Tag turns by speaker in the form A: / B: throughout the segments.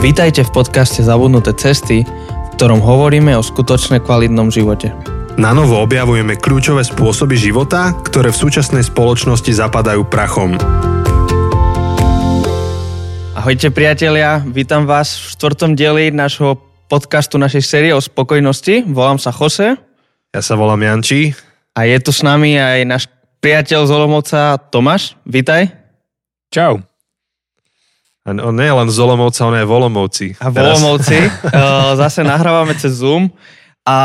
A: Vítajte v podcaste Zabudnuté cesty, v ktorom hovoríme o skutočne kvalitnom živote.
B: Na novo objavujeme kľúčové spôsoby života, ktoré v súčasnej spoločnosti zapadajú prachom.
A: Ahojte priatelia, vítam vás v štvrtom dieli nášho podcastu, našej série o spokojnosti. Volám sa Jose.
B: Ja sa volám Janči.
A: A je tu s nami aj náš priateľ z Olomovca Tomáš. Vítaj.
C: Čau.
B: On nie je len z Olomovca, on je v Olomovci.
A: A v Olomovci. uh, zase nahrávame cez Zoom. A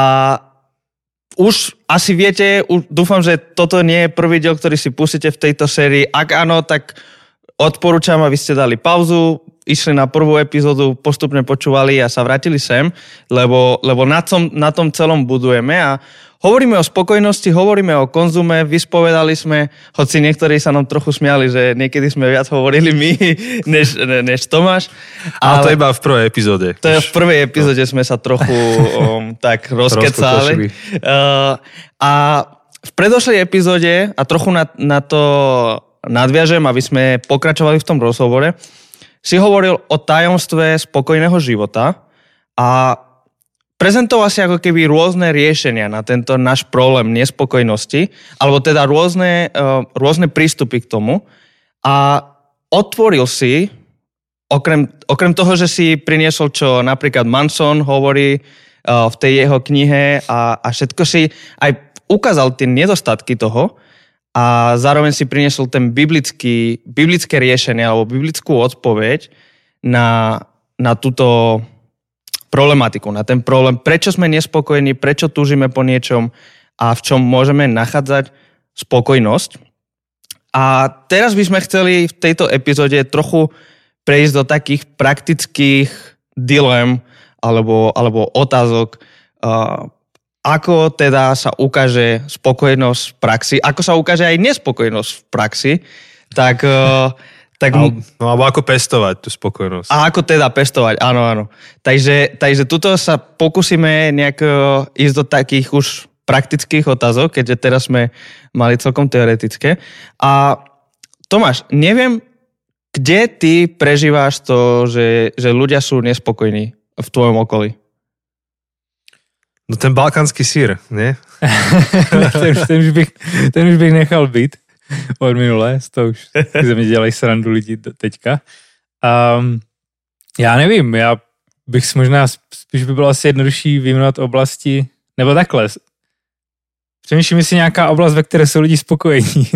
A: už asi viete, už dúfam, že toto nie je prvý diel, ktorý si pustíte v tejto sérii. Ak áno, tak odporúčam, aby ste dali pauzu, išli na prvú epizódu, postupne počúvali a sa vrátili sem, lebo, lebo na, tom, na tom celom budujeme a Hovoríme o spokojnosti, hovoríme o konzume, vyspovedali sme, hoci niektorí sa nám trochu smiali, že niekedy sme viac hovorili my, než, ne, než Tomáš.
B: Ale, ale to iba v prvej epizóde.
A: To je v prvej epizóde sme sa trochu um, tak rozkecali. Uh, a v predošlej epizóde, a trochu na, na to nadviažem, aby sme pokračovali v tom rozhovore, si hovoril o tajomstve spokojného života a prezentoval si ako keby rôzne riešenia na tento náš problém nespokojnosti, alebo teda rôzne, uh, rôzne prístupy k tomu. A otvoril si, okrem, okrem toho, že si priniesol, čo napríklad Manson hovorí uh, v tej jeho knihe a, a všetko si aj ukázal tie nedostatky toho a zároveň si priniesol ten biblický, biblické riešenie alebo biblickú odpoveď na, na túto problematiku, na ten problém, prečo sme nespokojní, prečo túžime po niečom a v čom môžeme nachádzať spokojnosť. A teraz by sme chceli v tejto epizóde trochu prejsť do takých praktických dilem alebo, alebo otázok, ako teda sa ukáže spokojnosť v praxi, ako sa ukáže aj nespokojnosť v praxi, tak uh, tak...
B: Al, no alebo ako pestovať tú spokojnosť.
A: A ako teda pestovať, áno, áno. Takže, takže tuto sa pokúsime nejak e, ísť do takých už praktických otázok, keďže teraz sme mali celkom teoretické. A Tomáš, neviem, kde ty prežíváš to, že, že ľudia sú nespokojní v tvojom okolí?
B: No ten balkánsky sír, nie?
C: ten, ten, už bych, ten už bych nechal byť. Od minulé, to už ze mě dělají srandu lidi teďka. Um, já nevím, já bych možná, spíš by bylo asi jednodušší vyjmenovat oblasti, nebo takhle, Přemýšlím si nějaká oblast, ve které jsou lidi spokojení.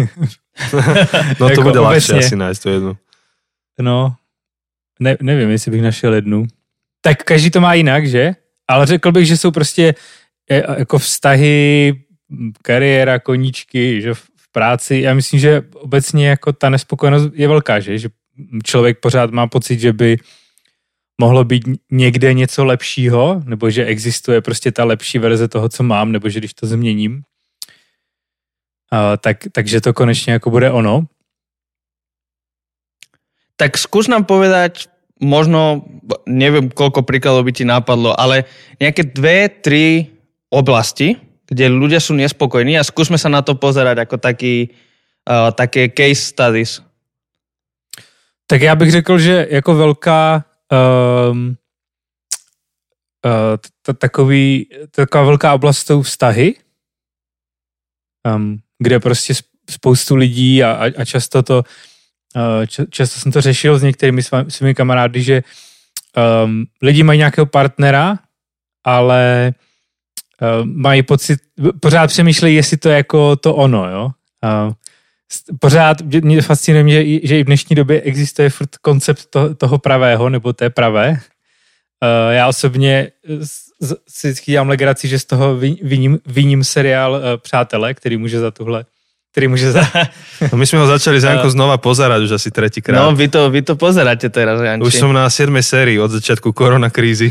B: no to jako bude ľahšie asi nájsť to jednu.
C: No, ne, nevím, jestli bych našel jednu. Tak každý to má jinak, že? Ale řekl bych, že jsou prostě e, jako vztahy, kariéra, koníčky, že práci. Já myslím, že obecně jako ta nespokojenost je velká, že, že člověk pořád má pocit, že by mohlo být někde něco lepšího, nebo že existuje prostě ta lepší verze toho, co mám, nebo že když to změním, tak, takže to konečně jako bude ono.
A: Tak skús nám povedať, možno, neviem, koľko príkladov by ti nápadlo, ale nejaké dve, tri oblasti, kde ľudia sú nespokojní a skúsme sa na to pozerať ako taký, uh, také case studies.
C: Tak já bych řekl, že jako velká um, uh, takový, taková velká oblast jsou vztahy, um, kde prostě spoustu lidí a, a, a často to uh, často jsem to řešil s některými svými kamarády, že um, lidi mají nějakého partnera, ale mají pocit, pořád přemýšlejí, jestli to je jako to ono, jo. Uh, pořád mě fascinuje, že, že i v dnešní době existuje furt koncept to, toho pravého, nebo té pravé. Uh, já osobně si dělám legraci, že z toho vyním, vyním seriál uh, Přátelé, který může za tuhle ktorý môže za...
B: No my sme ho začali z Janko znova pozerať už asi tretíkrát.
A: No, vy to, vy to pozeráte teraz, Janči.
B: Už som na 7. sérii od začiatku koronakrízy.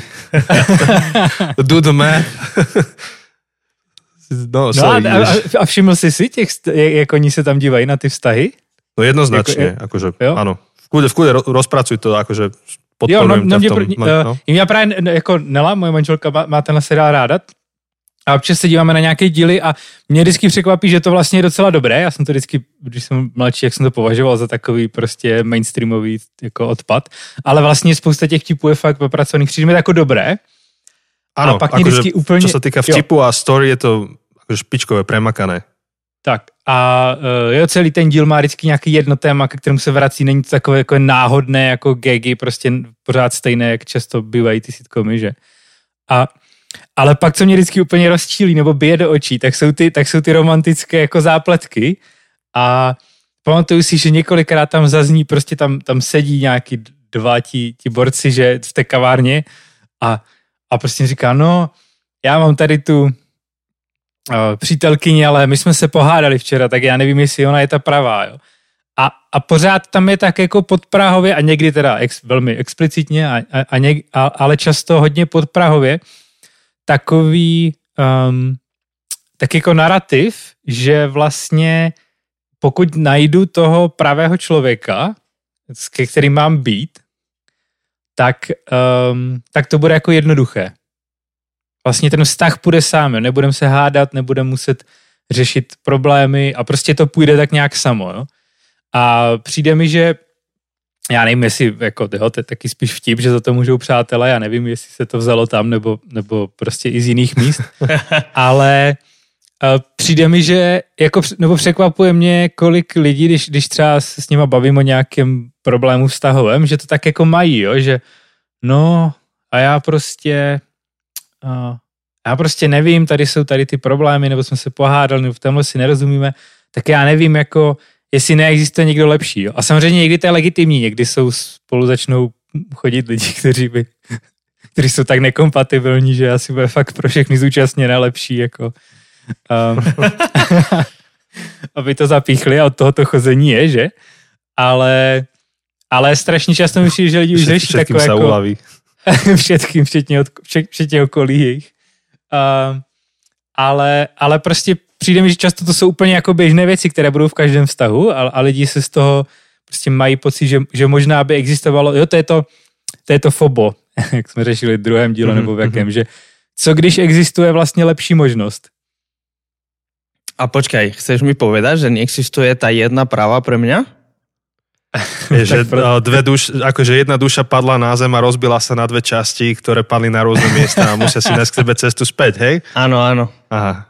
B: Do the math.
C: no, no a, a, a všiml si si těch, jak oni sa tam dívají na ty vztahy?
B: No jednoznačne, jako, akože, jo? áno. V kúde, v kúde rozpracuj to, akože
C: podporujem jo, no, no, ťa v tom. Mě, uh, já právě, jako Nela, moje manželka má, má tenhle seriál ráda, A občas se díváme na nějaké díly a mě vždycky překvapí, že to vlastně je docela dobré. Já jsem to vždycky, když jsem mladší, jak jsem to považoval za takový prostě mainstreamový jako odpad. Ale vlastně spousta těch tipů je fakt popracovaných. Přijde mi jako dobré.
B: Ano, a pak akože, vždycky úplně... čo sa týka vtipu jo. a story, je to akože špičkové, premakané.
C: Tak a uh, jo, celý ten díl má vždycky nějaký jedno téma, ke kterému se vrací, není to takové jako náhodné, jako gagy, prostě pořád stejné, jak často bývají ty sitcomy, že? A ale pak, co mě vždycky úplně rozčílí nebo bije do očí, tak jsou ty, tak jsou ty romantické jako zápletky. A pamatuju si, že několikrát tam zazní, prostě tam, tam sedí nějaký dva ti, ti borci, že v té kavárně. A, a prostě říká, no, já mám tady tu uh, přítelkyni, ale my jsme se pohádali včera, tak já nevím, jestli ona je ta pravá, jo. A, a pořád tam je tak jako podprahově a někdy teda ex, velmi explicitně, a, a, a něk, a, ale často hodně podprahově, takový um, tak jako narrativ, že vlastně pokud najdu toho pravého člověka, ke kterým mám být, tak, um, tak to bude jako jednoduché. Vlastně ten vztah půjde sám, jo? nebudem se hádat, nebudem muset řešit problémy a prostě to půjde tak nějak samo. Jo? A přijde mi, že já nevím, jestli jako, tyho, to je taky spíš vtip, že za to můžou přátelé, já nevím, jestli se to vzalo tam, nebo, nebo prostě i z jiných míst, ale uh, přijde mi, že jako, nebo překvapuje mě, kolik lidí, když, když třeba se s nima bavím o nějakém problému vztahovém, že to tak jako mají, jo, že no a já prostě uh, já prostě nevím, tady jsou tady ty problémy, nebo jsme se pohádali, nebo v tomhle si nerozumíme, tak já nevím, jako jestli neexistuje někdo lepší. Jo. A samozřejmě někdy to je legitimní, někdy jsou spolu začnou chodit lidi, kteří by kteří jsou tak nekompatibilní, že asi bude fakt pro všechny zúčastněné lepší, jako um, aby to zapíchli a od tohoto chození je, že? Ale, ale strašně často myslím, že lidi už řeší takové jako... všetkým, včetně, od, včetně okolí jejich. Um, ale, ale prostě přijde mi, že často to jsou úplně jako běžné věci, které budou v každém vztahu a, a lidi se z toho prostě mají pocit, že, že možná by existovalo, jo, to je to, to je to FOBO, jak jsme řešili v druhém díle mm-hmm. nebo v jakém, že co když existuje vlastně lepší možnost?
A: A počkaj, chceš mi povedať, že neexistuje ta jedna práva pre mňa?
B: Je, že dve duš, akože jedna duša padla na zem a rozbila sa na dve časti, ktoré padli na rôzne miesta a musia si nájsť k tebe cestu späť, hej?
A: Áno, áno.
B: Aha.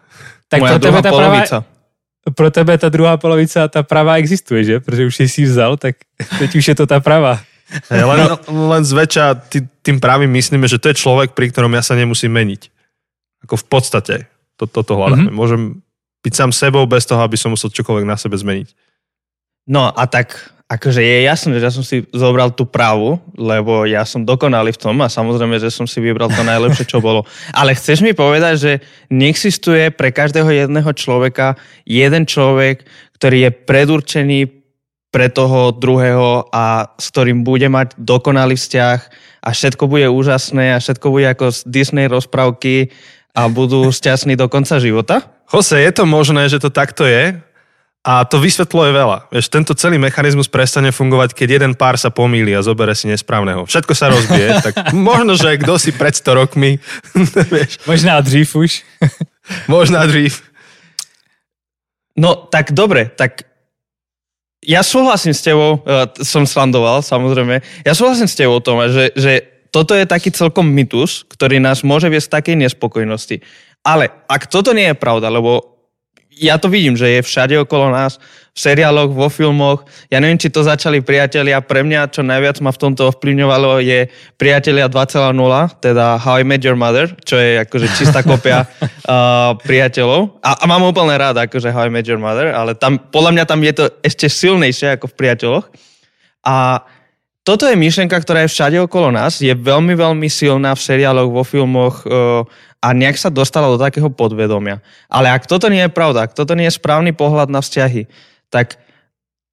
A: Tak Moja pro tebe ta polovica.
C: Pravá, pro tebe ta druhá polovica, ta pravá existuje, že? Protože už si vzal, tak teď už je to ta pravá.
B: Len, len zväčša tý, tým pravým myslíme, že to je človek, pri ktorom ja sa nemusím meniť. Ako v podstate. To, toto hľadáme. Mm-hmm. Môžem byť sám sebou bez toho, aby som musel čokoľvek na sebe zmeniť.
A: No a tak akože je jasné, že ja som si zobral tú právu, lebo ja som dokonalý v tom a samozrejme, že som si vybral to najlepšie, čo bolo. Ale chceš mi povedať, že neexistuje pre každého jedného človeka jeden človek, ktorý je predurčený pre toho druhého a s ktorým bude mať dokonalý vzťah a všetko bude úžasné a všetko bude ako z Disney rozprávky a budú šťastní do konca života?
B: Jose, je to možné, že to takto je? A to vysvetľuje veľa. Vieš, tento celý mechanizmus prestane fungovať, keď jeden pár sa pomýli a zobere si nesprávneho. Všetko sa rozbije, tak možno, že kto si pred 100 rokmi...
C: vieš. Možná dřív už.
B: Možná dřív.
A: No, tak dobre, tak ja súhlasím s tebou, uh, som slandoval, samozrejme, ja súhlasím s tebou, Toma, že, že toto je taký celkom mytus, ktorý nás môže viesť takej nespokojnosti. Ale ak toto nie je pravda, lebo ja to vidím, že je všade okolo nás, v seriáloch, vo filmoch. Ja neviem, či to začali priatelia. Pre mňa, čo najviac ma v tomto ovplyvňovalo, je priatelia 2.0, teda How I Met Your Mother, čo je akože čistá kopia uh, priateľov. A, a mám úplne rád akože How I Met Your Mother, ale tam, podľa mňa tam je to ešte silnejšie ako v priateľoch. A toto je myšlenka, ktorá je všade okolo nás, je veľmi, veľmi silná v seriáloch, vo filmoch, uh, a nejak sa dostala do takého podvedomia. Ale ak toto nie je pravda, ak toto nie je správny pohľad na vzťahy, tak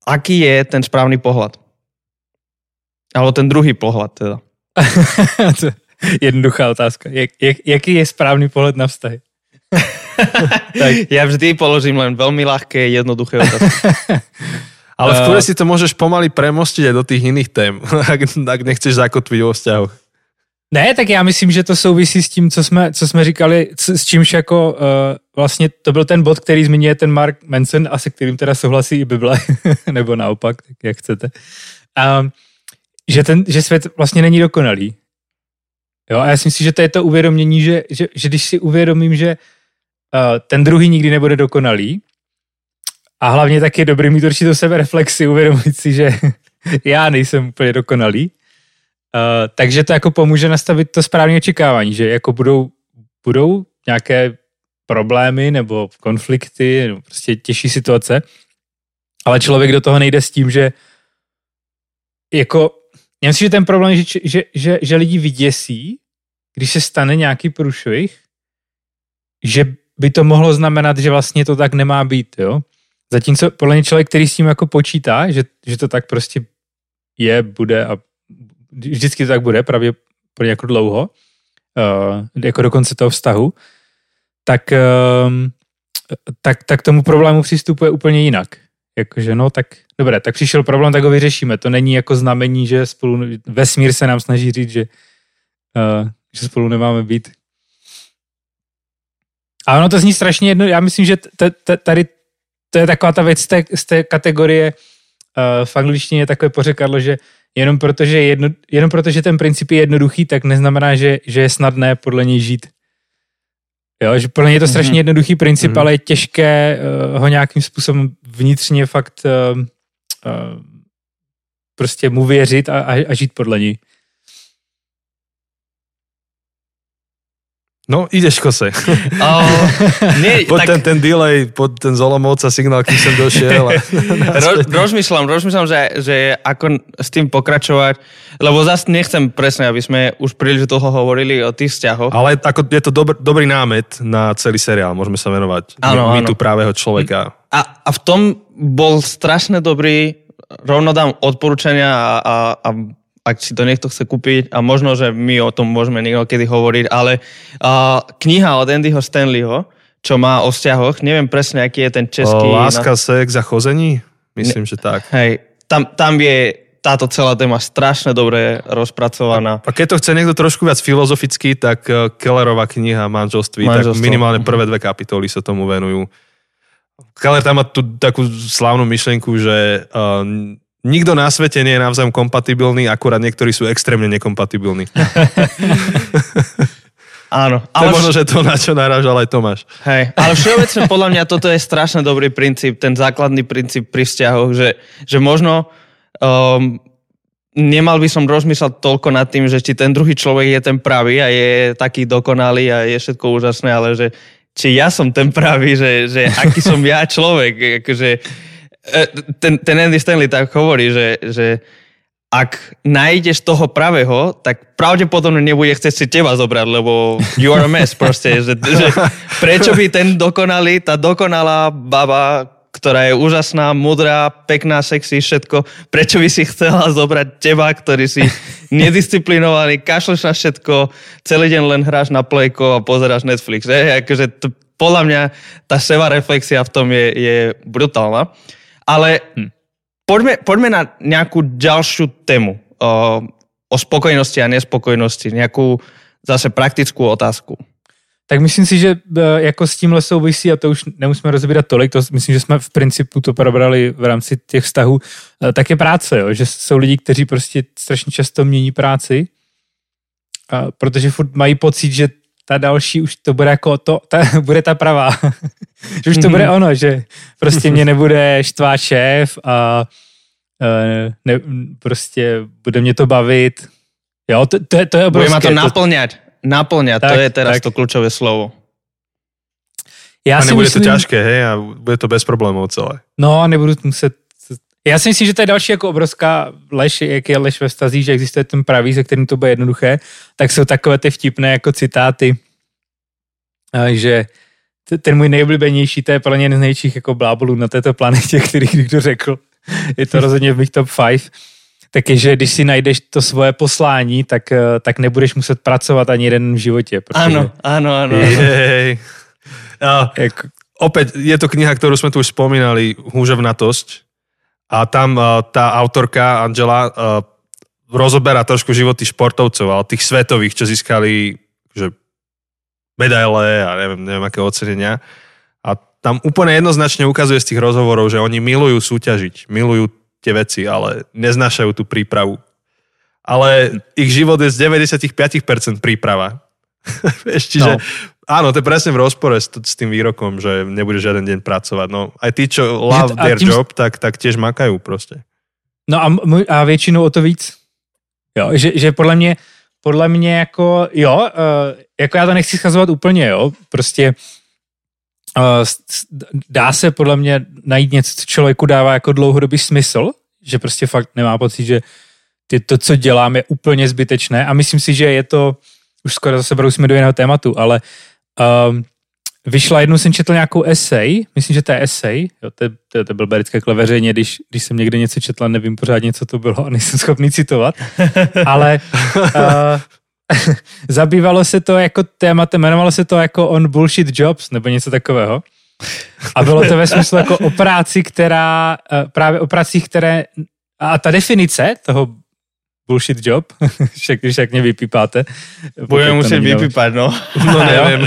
A: aký je ten správny pohľad? Alebo ten druhý pohľad teda.
C: Jednoduchá otázka. Jak, jak, jaký je správny pohľad na vzťahy?
A: tak. Ja vždy položím len veľmi ľahké, jednoduché otázky.
B: Ale v kúre uh, si to môžeš pomaly premostiť aj do tých iných tém, ak, ak nechceš zakotviť vo vzťahu.
C: Ne, tak já myslím, že to souvisí s tím, co jsme, co jsme říkali, s čímž jako uh, vlastně to byl ten bod, který zmiňuje ten Mark Manson a se kterým teda souhlasí i Bible, nebo naopak, tak jak chcete. Um, že, ten, že svět vlastně není dokonalý. Jo, a já si myslím, že to je to uvědomění, že, že, že když si uvědomím, že uh, ten druhý nikdy nebude dokonalý, a hlavně tak je dobrý mít určitou sebereflexi, uvědomit si, že já nejsem úplně dokonalý, takže to jako pomůže nastavit to správné očekávání, že jako budou, budou nějaké problémy nebo konflikty, nebo prostě těžší situace, ale člověk do toho nejde s tím, že jako, já myslím, že ten problém že, že, že, že lidi vyděsí, když se stane nějaký průšvih, že by to mohlo znamenat, že vlastně to tak nemá být, jo. Zatímco podle mě člověk, který s tím jako počítá, že, že to tak prostě je, bude a vždycky to tak bude, právě pro jako dlouho, uh, jako do konce toho vztahu, tak, uh, tak, tak tomu problému přistupuje úplně jinak. Jakože no tak, dobré, tak přišel problém, tak ho vyřešíme. To není jako znamení, že spolu, vesmír se nám snaží říct, že, uh, že spolu nemáme být. A ono to zní strašně jedno, já myslím, že t- t- tady to je taková ta věc z té, z té kategorie, uh, v angličtině je takové pořekadlo, že jenom protože, jedno, jenom protože ten princip je jednoduchý, tak neznamená, že, že je snadné podle něj žít. Jo, že podle něj je to strašně mm-hmm. jednoduchý princip, mm-hmm. ale je těžké uh, ho nějakým způsobem vnitřně fakt uh, uh, prostě mu věřit a, a, a žít podle něj.
B: No, ideš kose. Oh, nie, pod tak... ten, ten delay, pod ten Zolomovca signál, kým som došiel. A...
A: Roz, rozmýšľam, rozmýšľam, že, že ako s tým pokračovať, lebo zase nechcem presne, aby sme už príliš dlho hovorili o tých vzťahoch.
B: Ale ako je to dobr, dobrý námet na celý seriál, môžeme sa venovať. Áno, my, my tu právého človeka.
A: A, a v tom bol strašne dobrý, rovno dám odporúčania a, a, a ak si to niekto chce kúpiť a možno, že my o tom môžeme niekedy hovoriť, ale uh, kniha od Andyho Stanleyho, čo má o vzťahoch, neviem presne, aký je ten český...
B: O, láska, na... sex a chození? Myslím, ne, že tak.
A: Hej, tam, tam je táto celá téma strašne dobre rozpracovaná.
B: A keď to chce niekto trošku viac filozoficky, tak e, Kellerová kniha Manželství, Manželstvo. tak minimálne prvé dve kapitoly sa tomu venujú. Keller tam má tu takú slávnu myšlienku, že uh, nikto na svete nie je navzájom kompatibilný, akurát niektorí sú extrémne nekompatibilní.
A: Áno.
B: Ale to je možno, že to, na čo narážal aj Tomáš.
A: Hej, ale všeobecne podľa mňa toto je strašne dobrý princíp, ten základný princíp pri vzťahoch, že, že možno um, nemal by som rozmýšľať toľko nad tým, že či ten druhý človek je ten pravý a je taký dokonalý a je všetko úžasné, ale že či ja som ten pravý, že, že aký som ja človek, akože ten, ten Andy Stanley tak hovorí, že, že ak nájdeš toho pravého, tak pravdepodobne nebude chcieť si teba zobrať, lebo you are a mess proste. Že, že prečo by ten dokonalý, tá dokonalá baba, ktorá je úžasná, mudrá, pekná, sexy, všetko, prečo by si chcela zobrať teba, ktorý si nedisciplinovaný, kašleš na všetko, celý deň len hráš na plejko a pozeráš Netflix. Že? Akože to, podľa mňa tá seba reflexia v tom je, je brutálna. Ale hm. poďme, poďme na nejakú ďalšiu tému o, o spokojnosti a nespokojnosti, nejakú zase praktickú otázku.
C: Tak myslím si, že e, jako s tímhle souvisí, a to už nemusíme rozebírat tolik, to myslím, že jsme v principu to probrali v rámci těch vztahů, e, tak je práce, jo? že jsou lidi, kteří prostě strašně často mění práci, a protože furt mají pocit, že ta další už to bude jako to, ta, bude ta pravá. že už to bude mhm. ono, že prostě mě nebude štvát šéf a e, ne, prostě bude mě to bavit. Jo, to, to, je, to je obrovské.
A: Bude ma to naplňať. Naplňať, tak, to je teraz tak. to kľúčové slovo.
B: Já a nebude myslím, to těžké, hej, a bude to bez problémů celé.
C: No a nebudu muset já si myslím, že to je další jako obrovská lež, jak je lež ve stazí, že existuje ten pravý, se kterým to bude jednoduché, tak jsou takové ty vtipné jako citáty, že ten můj nejoblíbenější, to je pro jeden z největších jako blábolů na této planetě, který někdo řekl. Je to rozhodně v mých top 5. Tak je, že když si najdeš to svoje poslání, tak, eh, tak nebudeš muset pracovat ani jeden v životě.
A: Protože... Ano, ano, ano.
B: Jej. No, jako... Opäť je to kniha, ktorú sme tu už spomínali, Húževnatosť a tam uh, tá autorka Angela uh, rozoberá trošku životy športovcov, ale tých svetových, čo získali že medaile a neviem, neviem aké ocenenia. A tam úplne jednoznačne ukazuje z tých rozhovorov, že oni milujú súťažiť, milujú tie veci, ale neznášajú tú prípravu. Ale ich život je z 95% príprava. Vieš, čiže no. Áno, to je presne v rozpore s, s tým výrokom, že nebude žiaden deň pracovať. No, aj tí, čo love their tým... job, tak, tak tiež makajú proste.
C: No a, a většinou o to víc. Jo, že, že podle mě, podle mě jako, jo, uh, jako já to nechci schazovat úplně, jo, prostě uh, dá se podle mě najít něco, co člověku dává jako dlouhodobý smysl, že prostě fakt nemá pocit, že ty, to, co dělám, je úplně zbytečné a myslím si, že je to, už skoro zase brousíme do jiného tématu, ale um, vyšla, jednou jsem četl nějakou esej, myslím, že to je esej, jo, to, to, to byl berické kleveřejně, když, když jsem někde něco četl, nevím pořádně, co to bylo a nejsem schopný citovat, ale uh, zabývalo se to jako tématem, jmenovalo se to jako on bullshit jobs, nebo něco takového. A bylo to ve smyslu jako o práci, která, uh, právě o pracích, které, a ta definice toho bullshit job, však, však nevypípáte.
A: Budeme musieť vypípať, no.
B: No neviem.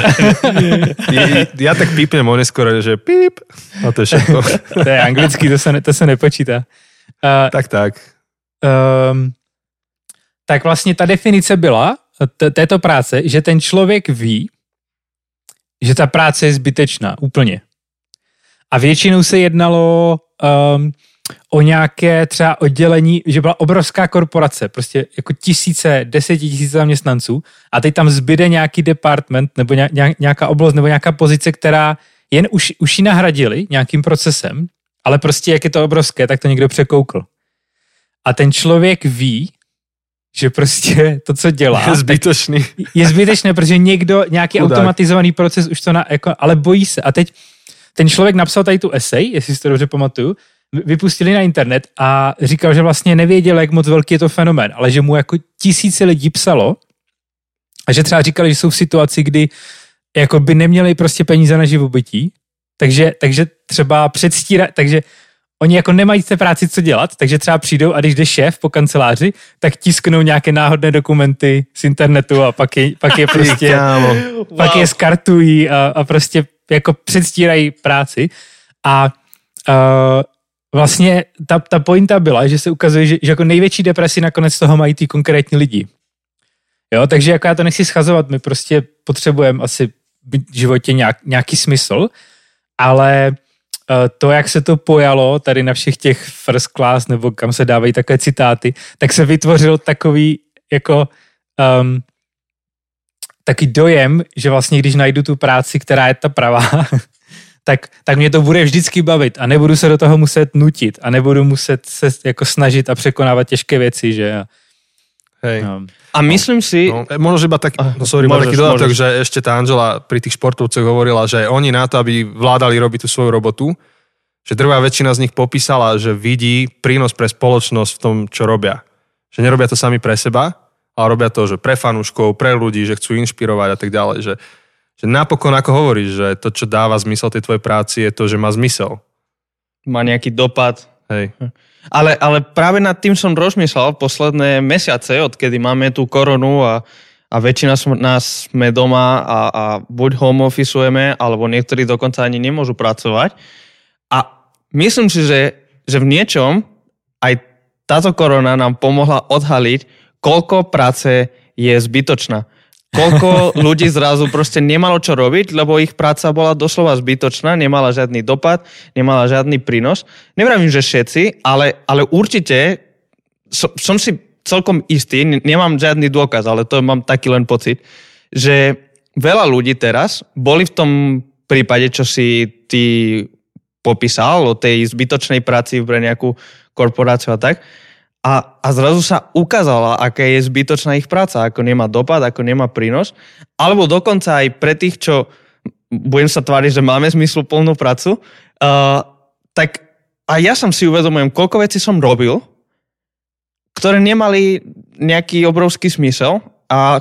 B: ja, ja tak pípnem o neskôr, že píp. A to je všetko.
C: to je anglicky, to sa, ne, to sa nepočíta.
B: Uh, tak, tak.
C: Um, tak vlastně ta definice byla t- této práce, že ten člověk ví, že ta práce je zbytečná, úplně. A většinou se jednalo um, o nějaké třeba oddělení, že byla obrovská korporace, prostě jako tisíce, desetitisíce zaměstnanců a teď tam zbyde nějaký department nebo nějaká oblast nebo nějaká pozice, která jen už, už ji nahradili nějakým procesem, ale prostě jak je to obrovské, tak to někdo překoukl. A ten člověk ví, že prostě to, co dělá,
B: je zbytečný.
C: Je zbytečné, protože někdo, nějaký Udák. automatizovaný proces už to na, jako, ale bojí se. A teď ten člověk napsal tady tu esej, jestli si to dobře pamatuju, vypustili na internet a říkal, že vlastně nevěděl, jak moc velký je to fenomén, ale že mu jako tisíce lidí psalo a že třeba říkali, že jsou v situaci, kdy jako by neměli prostě peníze na živobytí, takže, takže třeba předstíra, takže oni jako nemají té práci co dělat, takže třeba přijdou a když jde šéf po kanceláři, tak tisknou nějaké náhodné dokumenty z internetu a pak je, pak je prostě, pak je skartují a, a prostě jako předstírají práci. A uh, vlastně ta, ta pointa byla, že se ukazuje, že, že jako největší depresi nakonec toho mají ty konkrétní lidi. Jo, takže jako já to nechci schazovat, my prostě potřebujeme asi v životě nějak, nějaký smysl, ale uh, to, jak se to pojalo tady na všech těch first class, nebo kam se dávají takové citáty, tak se vytvořil takový jako um, taky dojem, že vlastně když najdu tu práci, která je ta pravá, tak, tak mě to bude vždycky bavit a nebudu se do toho muset nutit a nebudu muset se jako snažit a překonávat těžké věci, že
B: Hej. No.
A: A myslím si...
B: No, možno iba tak, no sorry, môžeš, taký dodatok, že ešte tá Angela pri tých športovcoch hovorila, že oni na to, aby vládali robiť tú svoju robotu, že drvá väčšina z nich popísala, že vidí prínos pre spoločnosť v tom, čo robia. Že nerobia to sami pre seba, ale robia to, že pre fanúškov, pre ľudí, že chcú inšpirovať a tak ďalej. Že že napokon, ako hovoríš, že to, čo dáva zmysel tej tvojej práci, je to, že má zmysel.
A: Má nejaký dopad.
B: Hej.
A: Ale, ale práve nad tým som rozmýšľal posledné mesiace, odkedy máme tú koronu a, a väčšina nás sme doma a, a buď home officeujeme, alebo niektorí dokonca ani nemôžu pracovať. A myslím si, že, že v niečom aj táto korona nám pomohla odhaliť, koľko práce je zbytočná koľko ľudí zrazu proste nemalo čo robiť, lebo ich práca bola doslova zbytočná, nemala žiadny dopad, nemala žiadny prínos. Nevravím, že všetci, ale, ale určite som, som si celkom istý, nemám žiadny dôkaz, ale to mám taký len pocit, že veľa ľudí teraz boli v tom prípade, čo si ty popísal o tej zbytočnej práci pre nejakú korporáciu a tak, a, a zrazu sa ukázala, aká je zbytočná ich práca, ako nemá dopad, ako nemá prínos. Alebo dokonca aj pre tých, čo budem sa tváriť, že máme zmysluplnú prácu, uh, tak a ja som si uvedomujem, koľko vecí som robil, ktoré nemali nejaký obrovský smysel a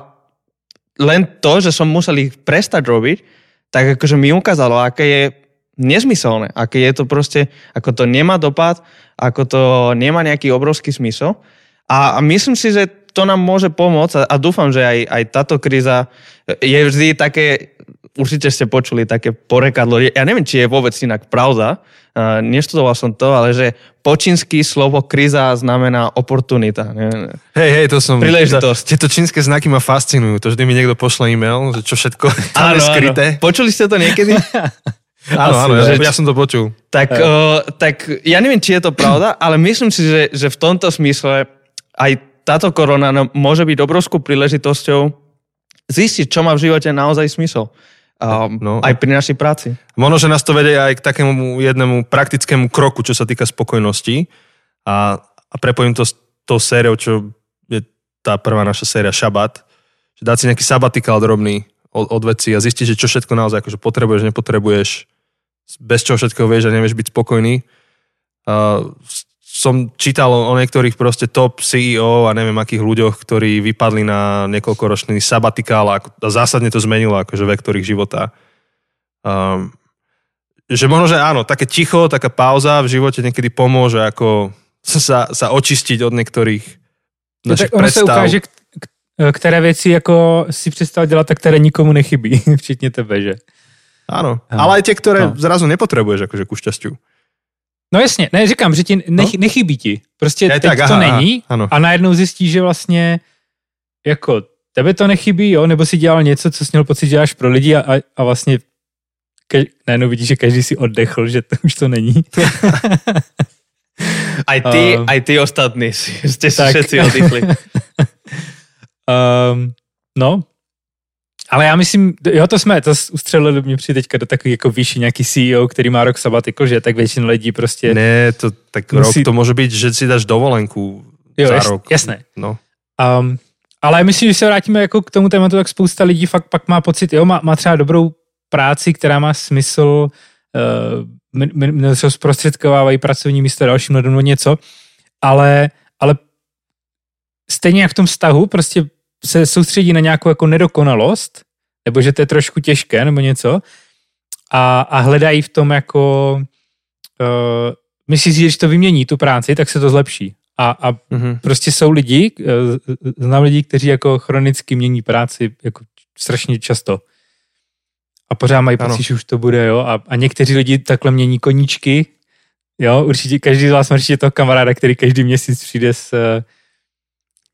A: len to, že som musel ich prestať robiť, tak akože mi ukázalo, aké je nezmyselné, aké je to proste, ako to nemá dopad, ako to nemá nejaký obrovský smysel. A, a myslím si, že to nám môže pomôcť a, a dúfam, že aj, aj táto kríza je vždy také, určite ste počuli také porekadlo, ja neviem, či je vôbec inak pravda, uh, neštudoval som to, ale že po čínsky slovo kríza znamená oportunita.
B: Hej, hej, to som...
A: Príležitosť.
B: Tieto čínske znaky ma fascinujú, to vždy mi niekto pošle e-mail, že čo všetko tam áno, je skryté.
A: Áno. Počuli ste to niekedy?
B: áno, áno, ja, ja som to počul.
A: Tak, uh, tak ja neviem, či je to pravda, ale myslím si, že, že v tomto smysle aj táto korona môže byť obrovskou príležitosťou zistiť, čo má v živote naozaj smysl. Um, no, aj pri našej práci.
B: Možno, že nás to vedie aj k takému jednému praktickému kroku, čo sa týka spokojnosti. A, a prepojím to s tou sériou, čo je tá prvá naša séria Šabat. Že dať si nejaký sabatikál drobný od, od veci a zistiť, že čo všetko naozaj akože potrebuješ, nepotrebuješ, bez čoho všetko vieš a nevieš byť spokojný. Uh, som čítal o niektorých proste top CEO a neviem akých ľuďoch, ktorí vypadli na niekoľkoročný sabatikál a zásadne to zmenilo akože vektor ich života. Um, že možno, že áno, také ticho, taká pauza v živote niekedy pomôže ako sa, sa očistiť od niektorých
C: no, tak ono sa ukáže, ktoré veci ako si představ dělat, tak které nikomu nechybí, včetně tebe, že?
B: Áno, ale aj tie, ktoré no. zrazu nepotrebuješ akože ku šťastiu.
C: No jasně, ne, říkám, že ti nech, no? nechybí ti. Prostě je, teď tak, aha, to není aha, a najednou zjistíš, že vlastně jako tebe to nechybí, jo, nebo si dělal něco, co jsi měl pocit, že děláš pro lidi a, a, a vlastně ke, najednou vidíš, že každý si oddechl, že to už to není.
A: aj ty, um, aj ty ostatní ste si všetci oddychli.
C: um, no, ale já myslím, jo, to jsme, to ustřelili mě při teďka do takový jako vyšší nějaký CEO, který má rok sabatiko, že tak většina lidí prostě...
B: Ne, to tak musí... rok to může být, že si dáš dovolenku jo, za jas, rok.
C: jasné.
B: No.
C: Um, ale myslím, že se vrátíme jako k tomu tématu, tak spousta lidí fakt pak má pocit, jo, má, má třeba dobrou práci, která má smysl, uh, se zprostředkovávají pracovní místo dalším lidem nebo něco, ale, ale stejně jak v tom vztahu, prostě se soustředí na nějakou jako nedokonalost, nebo že to je trošku těžké, nebo něco, a, a hledají v tom jako, uh, myslí si, že když to vymění tu práci, tak se to zlepší. A, a mm-hmm. prostě jsou lidi, uh, znám lidi, kteří jako chronicky mění práci jako strašně často. A pořád mají pocit, že už to bude, jo. A, a někteří lidi takhle mění koníčky, jo. Určitě každý z vás má určitě toho kamaráda, který každý měsíc přijde s,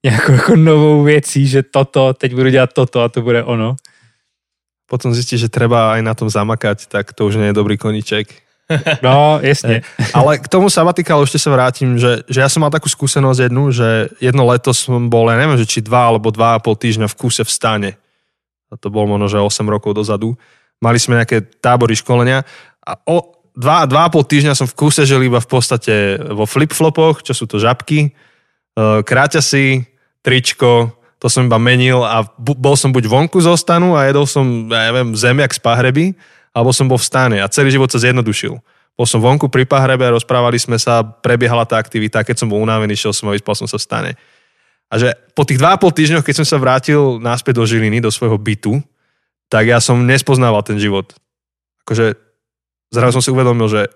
C: nějakou jako novou věcí, že toto, teď budu dělat toto a to bude ono.
B: Potom zjistíš, že treba aj na tom zamakať, tak to už nie je dobrý koníček.
C: No, jasne.
B: Ale k tomu sabatikálu ešte sa vrátim, že, že ja som mal takú skúsenosť jednu, že jedno leto som bol, ja neviem, že či dva alebo dva a pol týždňa v kúse v stane. A to bolo možno, že 8 rokov dozadu. Mali sme nejaké tábory školenia a o dva, dva a pol týždňa som v kúse žil iba v podstate vo flip-flopoch, čo sú to žabky, e, kráťasy, tričko, to som iba menil a bol som buď vonku zo stanu a jedol som, ja neviem, zemiak z pahreby, alebo som bol v stane a celý život sa zjednodušil. Bol som vonku pri pahrebe, rozprávali sme sa, prebiehala tá aktivita, keď som bol unavený, šiel som a vyspal som sa v stane. A že po tých dva a pol týždňoch, keď som sa vrátil náspäť do Žiliny, do svojho bytu, tak ja som nespoznával ten život. Akože zrazu som si uvedomil, že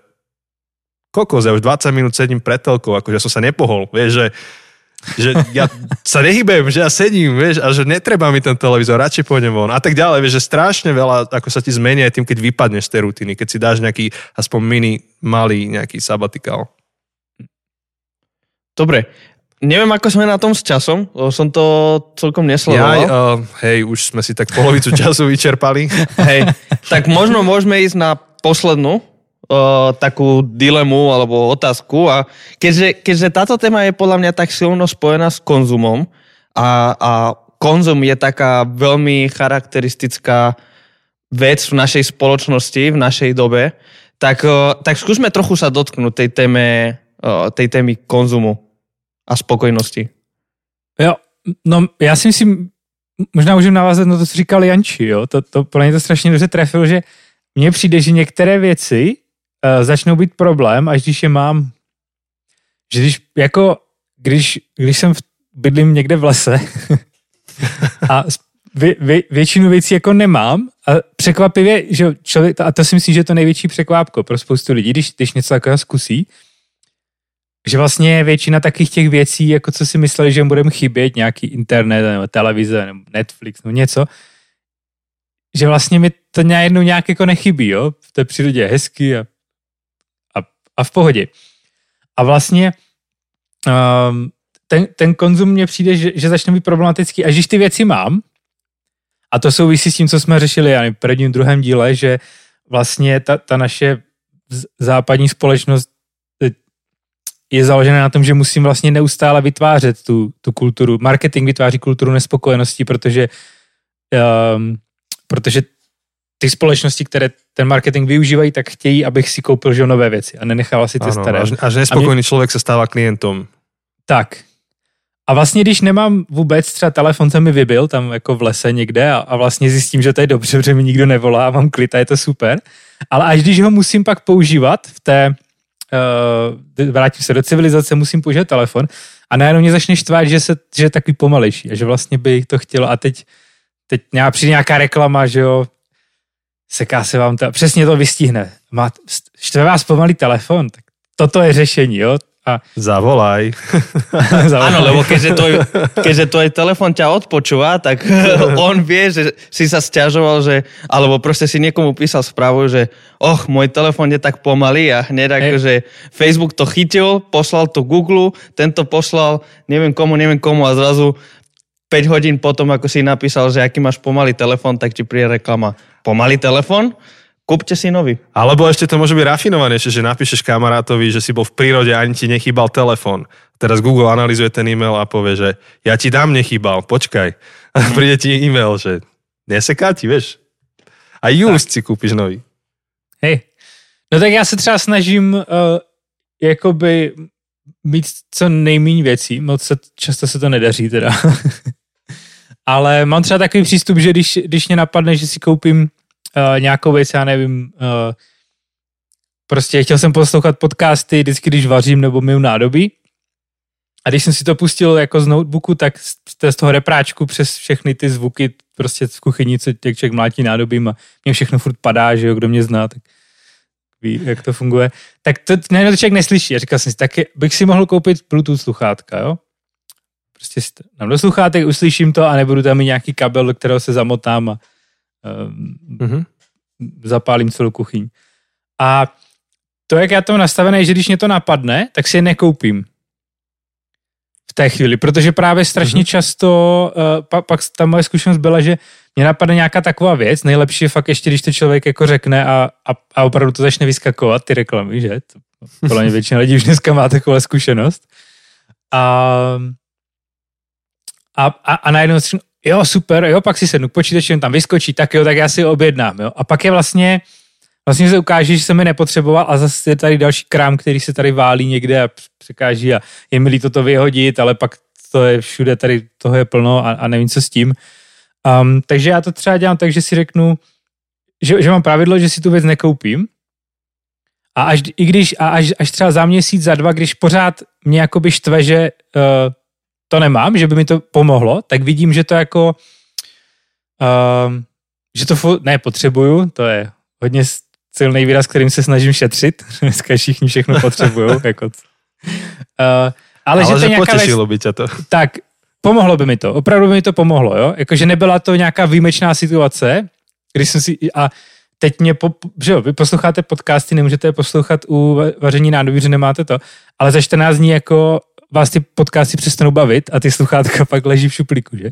B: kokos, ja už 20 minút sedím pred telkou, akože som sa nepohol, vieš, že že ja sa nehybujem, že ja sedím, vieš, a že netreba mi ten televízor, radšej pôjdem von a tak ďalej, vieš, že strašne veľa, ako sa ti zmení aj tým, keď vypadneš z tej rutiny, keď si dáš nejaký aspoň mini, malý nejaký sabatikál.
A: Dobre, neviem, ako sme na tom s časom, som to celkom nesledoval.
B: Ja, uh, hej, už sme si tak polovicu času vyčerpali.
A: hej, tak možno môžeme ísť na poslednú uh, takú dilemu alebo otázku a keďže, keďže táto téma je podľa mňa tak silno spojená s konzumom a, a konzum je taká veľmi charakteristická vec v našej spoločnosti, v našej dobe, tak, tak skúsme trochu sa dotknúť tej téme, tej témy konzumu a spokojnosti.
C: Jo, no já si myslím, možná můžu navázat na to, co říkal Janči, jo? To, to pro mě to strašně dobře trefil, že mně přijde, že některé věci uh, začnou být problém, až když je mám. Že když, jako, když, když jsem v, bydlím někde v lese a vě, vě, většinu věcí jako nemám a překvapivě, že člověk, a to si myslím, že je to největší překvápko pro spoustu lidí, když, když něco takového zkusí, že vlastně většina takových těch věcí, jako co si mysleli, že budeme chybět, nějaký internet nebo televize nebo Netflix nebo něco, že vlastně mi to najednou nějak jako nechybí, jo? V té přírodě je hezky a, a, a v pohodě. A vlastně um, ten, ten konzum mně přijde, že, že začne být problematický, až když ty věci mám, a to souvisí s tím, co jsme řešili v prvním, druhém díle, že vlastně ta, ta naše západní společnost eh, je založená na tom, že musím vlastně neustále vytvářet tu, tu kulturu. Marketing vytváří kulturu nespokojenosti, protože, um, protože ty společnosti, které ten marketing využívají, tak chtějí, abych si koupil že nové věci a nenechával si ty ano, staré.
B: Až, nespokojený mě... člověk se stává klientem.
C: Tak. A vlastně, když nemám vůbec, třeba telefon se mi vybil tam jako v lese někde a, a vlastně zjistím, že to je dobře, že mi nikdo nevolá a mám klid a je to super. Ale až když ho musím pak používat v té, uh, vrátím se do civilizace, musím používat telefon a najednou mě začne štvát, že, se, že je takový pomalejší a že vlastně by to chtělo a teď, teď přijde nějaká reklama, že jo, seká se vám to, přesně to vystihne. Má, štve vás pomalý telefon, tak toto je řešení, jo.
B: A... Zavolaj.
A: Zavolaj. Áno, lebo keďže tvoj, keďže tvoj telefon ťa odpočúva, tak on vie, že si sa stiažoval, že, alebo proste si niekomu písal správu, že och, môj telefon je tak pomalý a hneď ako, že Facebook to chytil, poslal to Google, tento poslal neviem komu, neviem komu a zrazu 5 hodín potom, ako si napísal, že aký máš pomalý telefon, tak ti príde reklama. Pomalý telefon? Kúpte si nový.
B: Alebo ešte to môže byť rafinovanejšie, že napíšeš kamarátovi, že si bol v prírode a ani ti nechýbal telefon. Teraz Google analizuje ten e-mail a povie, že ja ti dám nechýbal, počkaj. A príde ti e-mail, že neseká ti, vieš. A just si kúpiš nový.
C: Hej. No tak já se třeba snažím uh, jakoby mít co nejméně věcí, moc se, často se to nedaří teda. Ale mám třeba takový přístup, že když, když mě napadne, že si koupím uh, nějakou věc, já nevím, uh, prostě chtěl jsem poslouchat podcasty vždycky, když vařím nebo myju nádobí. A když jsem si to pustil jako z notebooku, tak z, z toho repráčku přes všechny ty zvuky prostě v kuchyni, co těch člověk mlátí nádobím a mě všechno furt padá, že jo, kdo mě zná, tak ví, jak to funguje. Tak to najednou člověk neslyší. A říkal jsem si, tak bych si mohl koupit Bluetooth sluchátka, jo? Prostě nám do sluchátek, uslyším to a nebudu tam mít nějaký kabel, do kterého se zamotám a um, mm-hmm. zapálím celou kuchyň. A to, jak já to mám nastavené, že když mě to napadne, tak si je nekoupím v té chvíli, protože právě strašně mm-hmm. často, uh, pa, pak ta moje zkušenost byla, že mě napadne nějaká taková věc, nejlepší je fakt ještě, když to člověk jako řekne a, a, a opravdu to začne vyskakovat, ty reklamy, že? To, podle mě většina lidí už dneska má takovou zkušenost. A, a, a, a najednou si, jo, super, jo, pak si sednu k počítači, tam vyskočí, tak jo, tak já si objednám, jo. A pak je vlastně, vlastně se ukáže, že jsem mi nepotřeboval a zase je tady další krám, který se tady válí někde a překáží a je mi líto to vyhodit, ale pak to je všude, tady toho je plno a, a nevím, co s tím. Um, takže já to třeba dělám tak, že si řeknu, že, že mám pravidlo, že si tu věc nekoupím a až, i když, a až, až třeba za měsíc, za dva, když pořád mě jakoby štve, že uh, to nemám, že by mi to pomohlo, tak vidím, že to jako, uh, že to fo- ne, potřebuju, to je hodně silný výraz, kterým se snažím šetřit. Dneska všichni všechno potřebují. jako, uh,
B: ale, ale že, že potěšilo věc, by tě to.
C: Tak, pomohlo by mi to, opravdu by mi to pomohlo, jo? Jakože nebyla to nějaká výjimečná situace, když jsem si, a teď mě, po, že jo, vy posloucháte podcasty, nemůžete je poslouchat u vaření nádobí, že nemáte to, ale za 14 dní jako vás ty podcasty přestanou bavit a ty sluchátka pak leží v šuplíku, že?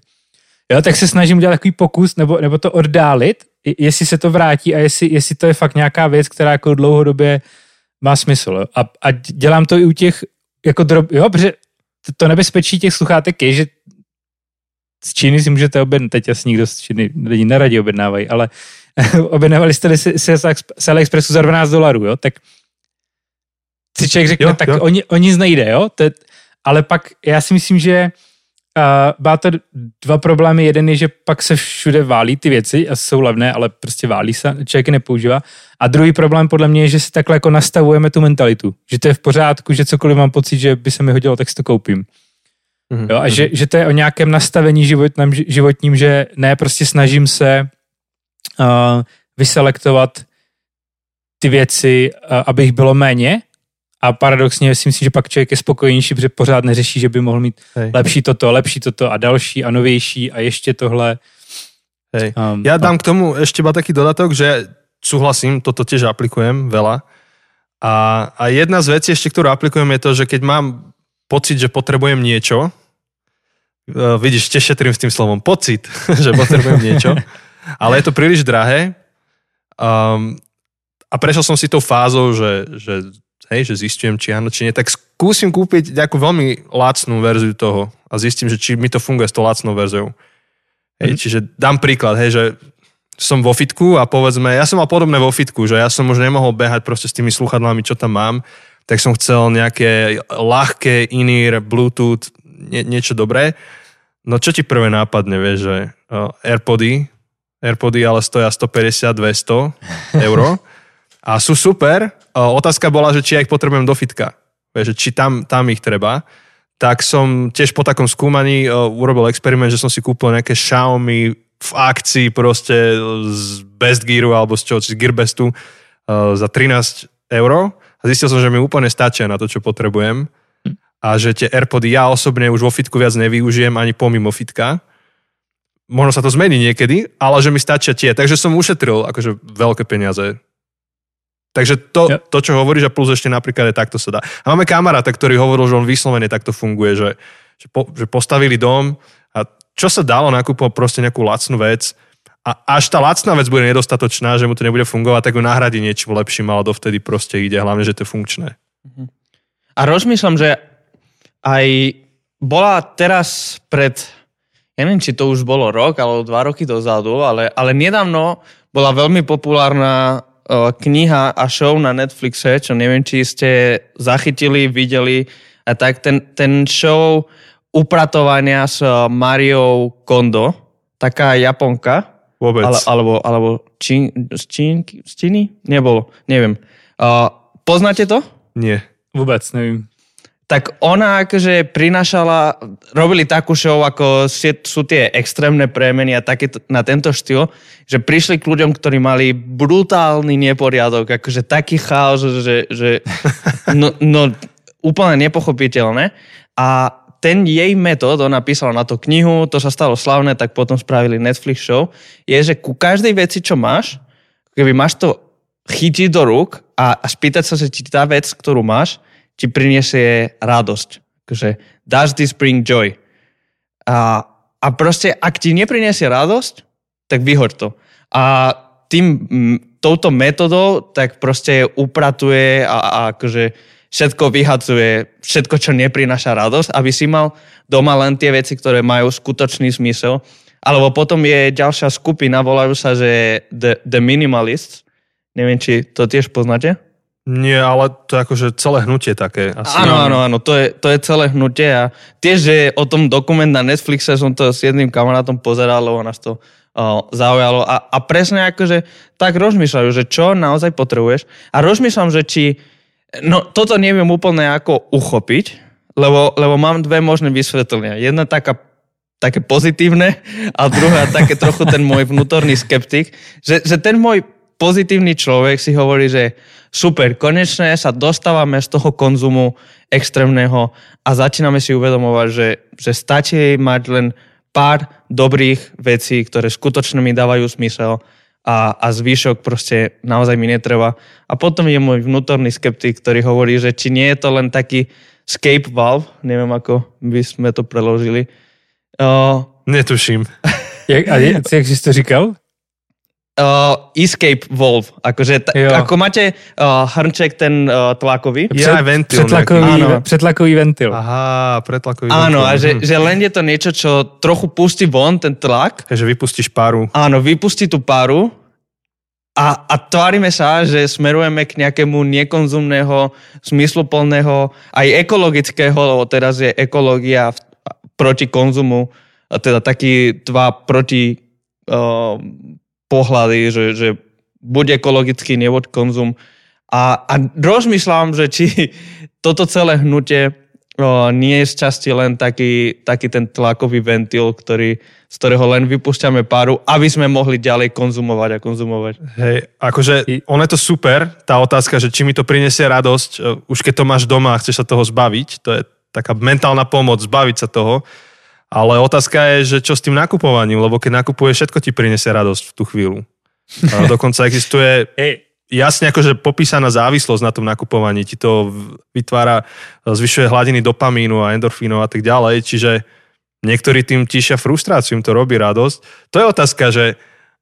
C: Jo, tak se snažím udělat takový pokus, nebo, nebo to oddálit, jestli se to vrátí a jestli, jestli to je fakt nějaká věc, která jako dlouhodobě má smysl. Jo? A, a dělám to i u těch jako drob, jo, protože to nebezpečí těch sluchátek je, že z Číny si můžete objednat, teď asi nikdo z Číny lidi neradí objednávají, ale objednávali jste si, si z AliExpressu za 12 dolarů, jo, tak si člověk řekne, jo, tak jo. Oni, oni nic nejde, jo, to je, ale pak já si myslím, že uh, má to dva problémy. Jeden je, že pak se všude válí ty věci a jsou levné, ale prostě válí se, člověk je nepoužívá. A druhý problém podle mě je, že si takhle jako nastavujeme tu mentalitu. Že to je v pořádku, že cokoliv mám pocit, že by se mi hodilo, tak si to koupím. Mm-hmm. Jo, a že, že to je o nějakém nastavení životním, životním, že ne, prostě snažím se uh, vyselektovat ty věci, uh, aby jich bylo méně a paradoxně si myslím, že pak člověk je spokojenější, protože pořád neřeší, že by mohl mít Hej. lepší toto, lepší toto a další a novější a ještě tohle.
B: Hej. Um, ja dám a... k tomu ešte iba taký dodatok, že súhlasím, toto tiež aplikujem veľa. A, a jedna z vecí ešte, ktorú aplikujem je to, že keď mám pocit, že potrebujem niečo, uh, vidíš, tiež šetrím s tým slovom pocit, že potrebujem niečo, ale je to príliš drahé. Um, a prešiel som si tou fázou, že, že, hej, že zistujem, či áno, či nie, tak skúsim kúpiť nejakú veľmi lacnú verziu toho a zistím, že či mi to funguje s tou lacnou verziou. Hej, mm. Čiže dám príklad, hej, že som vo fitku a povedzme, ja som mal podobné vo fitku, že ja som už nemohol behať proste s tými sluchadlami, čo tam mám, tak som chcel nejaké ľahké in-ear, bluetooth, nie, niečo dobré. No čo ti prvé nápadne, vieš, že uh, Airpody, Airpody ale stoja 150-200 eur a sú super. Otázka bola, že či ja ich potrebujem do fitka, že či tam, tam ich treba tak som tiež po takom skúmaní uh, urobil experiment, že som si kúpil nejaké Xiaomi v akcii proste z Best Gearu alebo z čoho, z Gearbestu uh, za 13 eur a zistil som, že mi úplne stačia na to, čo potrebujem a že tie Airpody ja osobne už vo fitku viac nevyužijem ani pomimo fitka. Možno sa to zmení niekedy, ale že mi stačia tie. Takže som ušetril akože veľké peniaze. Takže to, ja. to, čo hovoríš a plus ešte napríklad je takto sa dá. A máme kamaráta, ktorý hovoril, že on vyslovene takto funguje, že, že, po, že postavili dom, čo sa dalo nakúpovať proste nejakú lacnú vec a až tá lacná vec bude nedostatočná, že mu to nebude fungovať, tak ju nahradí niečím lepším, ale dovtedy proste ide, hlavne, že to je funkčné.
A: A rozmýšľam, že aj bola teraz pred, ja neviem, či to už bolo rok alebo dva roky dozadu, ale, ale nedávno bola veľmi populárna kniha a show na Netflixe, čo neviem, či ste zachytili, videli, a tak ten, ten show upratovania s eh, Mariou Kondo, taká Japonka.
B: Vôbec.
A: Ale, alebo, alebo Čín, z, Čín, z Číny? Nebolo, neviem. Uh, poznáte to?
B: Nie.
C: Vôbec, neviem.
A: Tak ona akože prinašala, robili takú show, ako sú tie extrémne premeny a také na tento štýl, že prišli k ľuďom, ktorí mali brutálny neporiadok, akože taký chaos, že, že no, no úplne nepochopiteľné. A ten jej metód, ona písala na to knihu, to sa stalo slavné, tak potom spravili Netflix show, je, že ku každej veci, čo máš, keby máš to chytiť do rúk a, a spýtať sa, či tá vec, ktorú máš, ti priniesie radosť. Takže does this bring joy? A, a proste, ak ti nepriniesie radosť, tak vyhoď to. A tým, touto metodou tak proste upratuje a, a akože všetko vyhadzuje, všetko, čo neprináša radosť, aby si mal doma len tie veci, ktoré majú skutočný zmysel. Alebo potom je ďalšia skupina, volajú sa, že The, the Minimalists. Neviem, či to tiež poznáte?
B: Nie, ale to je akože celé hnutie také.
A: Asi. Áno, áno, áno, to je, to je celé hnutie a tiež, že o tom dokument na Netflixe som to s jedným kamarátom pozeral, lebo nás to uh, zaujalo a, a presne akože tak rozmýšľajú, že čo naozaj potrebuješ a rozmýšľam, že či No toto neviem úplne ako uchopiť, lebo, lebo mám dve možné vysvetlenia. Jedna taká také pozitívne a druhá také trochu ten môj vnútorný skeptik, že, že ten môj pozitívny človek si hovorí, že super, konečne sa dostávame z toho konzumu extrémneho a začíname si uvedomovať, že, že stačí mať len pár dobrých vecí, ktoré skutočne mi dávajú smysel a, a zvyšok proste naozaj mi netreba. A potom je môj vnútorný skeptik, ktorý hovorí, že či nie je to len taký escape valve, neviem ako by sme to preložili.
B: Uh, Netuším.
C: jak, a je, jak si to říkal?
A: Uh, escape valve. Akože t- ako máte uh, hrnček ten uh, tlakový.
B: Ja, ventil.
C: Pretlakový, pretlakový ventil.
B: Aha, pretlakový
A: Áno, ventil. a že, mhm. že len je to niečo, čo trochu pustí von ten tlak.
B: Takže vypustíš páru.
A: Áno, vypustí tú páru a, a tvárime sa, že smerujeme k nejakému nekonzumného, zmysluplného, aj ekologického, lebo teraz je ekológia proti konzumu, a teda taký dva proti uh, pohľady, že, že buď ekologický, nebuď konzum. A, a rozmýšľam, že či toto celé hnutie o, nie je z časti len taký, taký ten tlakový ventil, ktorý, z ktorého len vypúšťame páru, aby sme mohli ďalej konzumovať a konzumovať.
B: Hej, akože ono je to super, tá otázka, že či mi to prinesie radosť, e, už keď to máš doma a chceš sa toho zbaviť, to je taká mentálna pomoc, zbaviť sa toho, ale otázka je, že čo s tým nakupovaním, lebo keď nakupuješ, všetko ti prinesie radosť v tú chvíľu. A dokonca existuje jasne akože popísaná závislosť na tom nakupovaní, ti to vytvára, zvyšuje hladiny dopamínu a endorfínov a tak ďalej, čiže niektorí tým tíšia frustráciu, im to robí radosť. To je otázka, že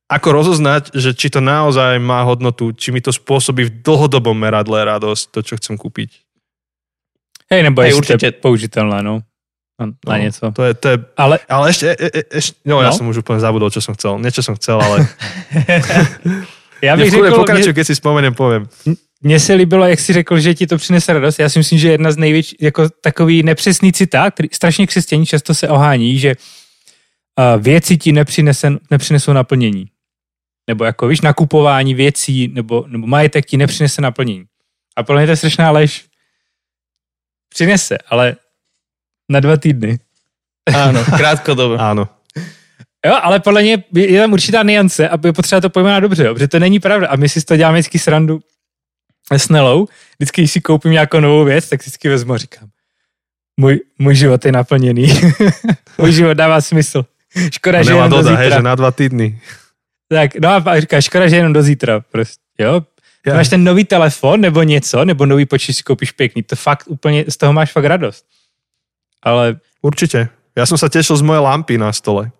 B: ako rozoznať, že či to naozaj má hodnotu, či mi to spôsobí v dlhodobom meradle radosť, to, čo chcem kúpiť.
C: Hej, nebo je určite použiteľné, no. Na, no, niečo.
B: To je, to je, ale, ale ešte, e, e, ešte no, no, ja som už úplne zabudol, čo som chcel. Niečo som chcel, ale...
C: Já bych řekl,
B: pokračuj, mě, keď si vzpomenem, povím.
C: Mně se líbilo, jak jsi řekl, že ti to přinese radost. Já si myslím, že jedna z největších, jako takový nepřesný citát, který strašně křesťaní často se ohání, že uh, věci ti nepřinesou naplnění. Nebo jako, víš, nakupování věcí nebo, nebo majetek ti nepřinese naplnění. A pro mě to je strašná lež. Přinese, ale dva týdny.
A: Áno, krátkodobo.
B: Áno.
C: Jo, ale podle mě je tam určitá niance a je potřeba to pojmenovat dobře, jo, protože to není pravda. A my si to děláme vždycky srandu s Nelou. Vždycky, když si koupím nějakou novou věc, tak vždycky vezmu a říkám, můj, můj život je naplněný. můj život dává smysl. Škoda, že jenom do zítra. Hej,
B: že na dva týdny.
C: Tak, no a říká, škoda, že jenom do zítra. Prostě, jo, ja. máš ten nový telefon nebo něco, nebo nový počítač si koupíš pěkný, to fakt úplně, z toho máš fakt radost. Ale...
B: Určite. Ja som sa tešil z mojej lampy na stole.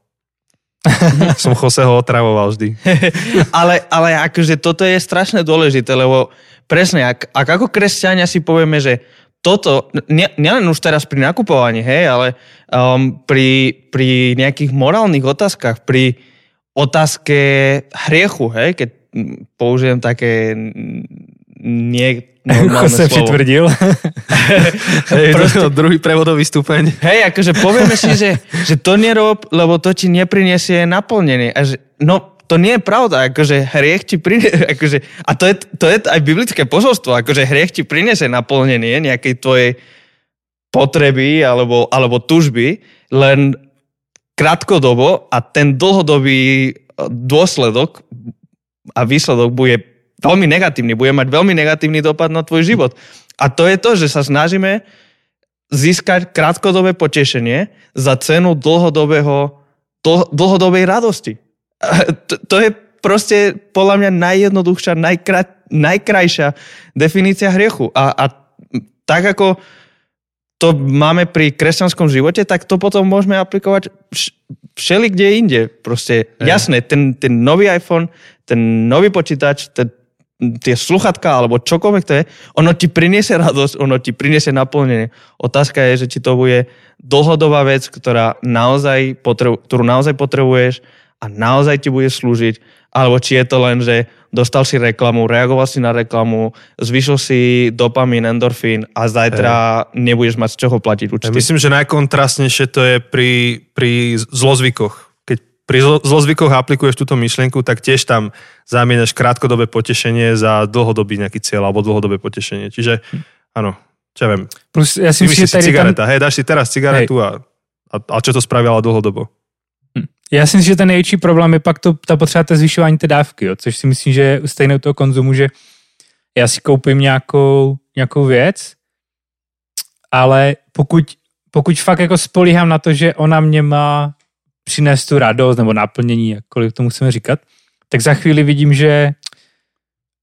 B: Som Joseho otravoval vždy.
A: ale, ale akože toto je strašne dôležité, lebo presne, ak, ak ako kresťania si povieme, že toto, nielen už teraz pri nakupovaní, hej, ale um, pri, pri nejakých morálnych otázkach, pri otázke hriechu, hej, keď použijem také nie
C: normálne slovo. přitvrdil.
B: Hej, Proste, druhý prevodový stupeň.
A: Hej, akože povieme si, že, že to nerob, lebo to ti nepriniesie naplnenie. A že, no, to nie je pravda, akože hriech ti priniesie, akože, a to je, to je aj biblické posolstvo, akože hriech ti priniesie naplnenie nejakej tvojej potreby alebo, alebo tužby, len krátkodobo a ten dlhodobý dôsledok a výsledok bude veľmi negatívny, bude mať veľmi negatívny dopad na tvoj život. A to je to, že sa snažíme získať krátkodobé potešenie za cenu dlhodobého, dlh, dlhodobej radosti. To, to je proste podľa mňa najjednoduchšia, najkra, najkrajšia definícia hriechu. A, a tak ako to máme pri kresťanskom živote, tak to potom môžeme aplikovať všeli kde inde. Proste jasné, ten, ten nový iPhone, ten nový počítač, ten, tie sluchatka alebo čokoľvek to je, ono ti priniesie radosť, ono ti priniesie naplnenie. Otázka je, že či to bude dlhodobá vec, ktorá naozaj potrebu, ktorú naozaj potrebuješ a naozaj ti bude slúžiť, alebo či je to len, že dostal si reklamu, reagoval si na reklamu, zvyšil si dopamín, endorfín a zajtra hey. nebudeš mať z čoho platiť
B: určite. Ja myslím, že najkontrastnejšie to je pri, pri zlozvykoch pri zlozvykoch aplikuješ túto myšlienku, tak tiež tam zamieňaš krátkodobé potešenie za dlhodobý nejaký cieľ alebo dlhodobé potešenie. Čiže áno, čo ja viem.
C: Plus, ja si myslím, že
B: si cigareta. Tam... Hej, dáš si teraz cigaretu a, a, a čo to spravila dlhodobo?
C: Hm. Já si myslím, že ten největší problém je pak to, ta potřeba té zvyšování té dávky, jo, což si myslím, že je stejné u toho konzumu, že já si koupím nějakou, nějakou věc, ale pokud, pokud fakt jako spolíhám na to, že ona mě má přinést tu radost nebo naplnění, jakkoliv tomu chceme říkat, tak za chvíli vidím, že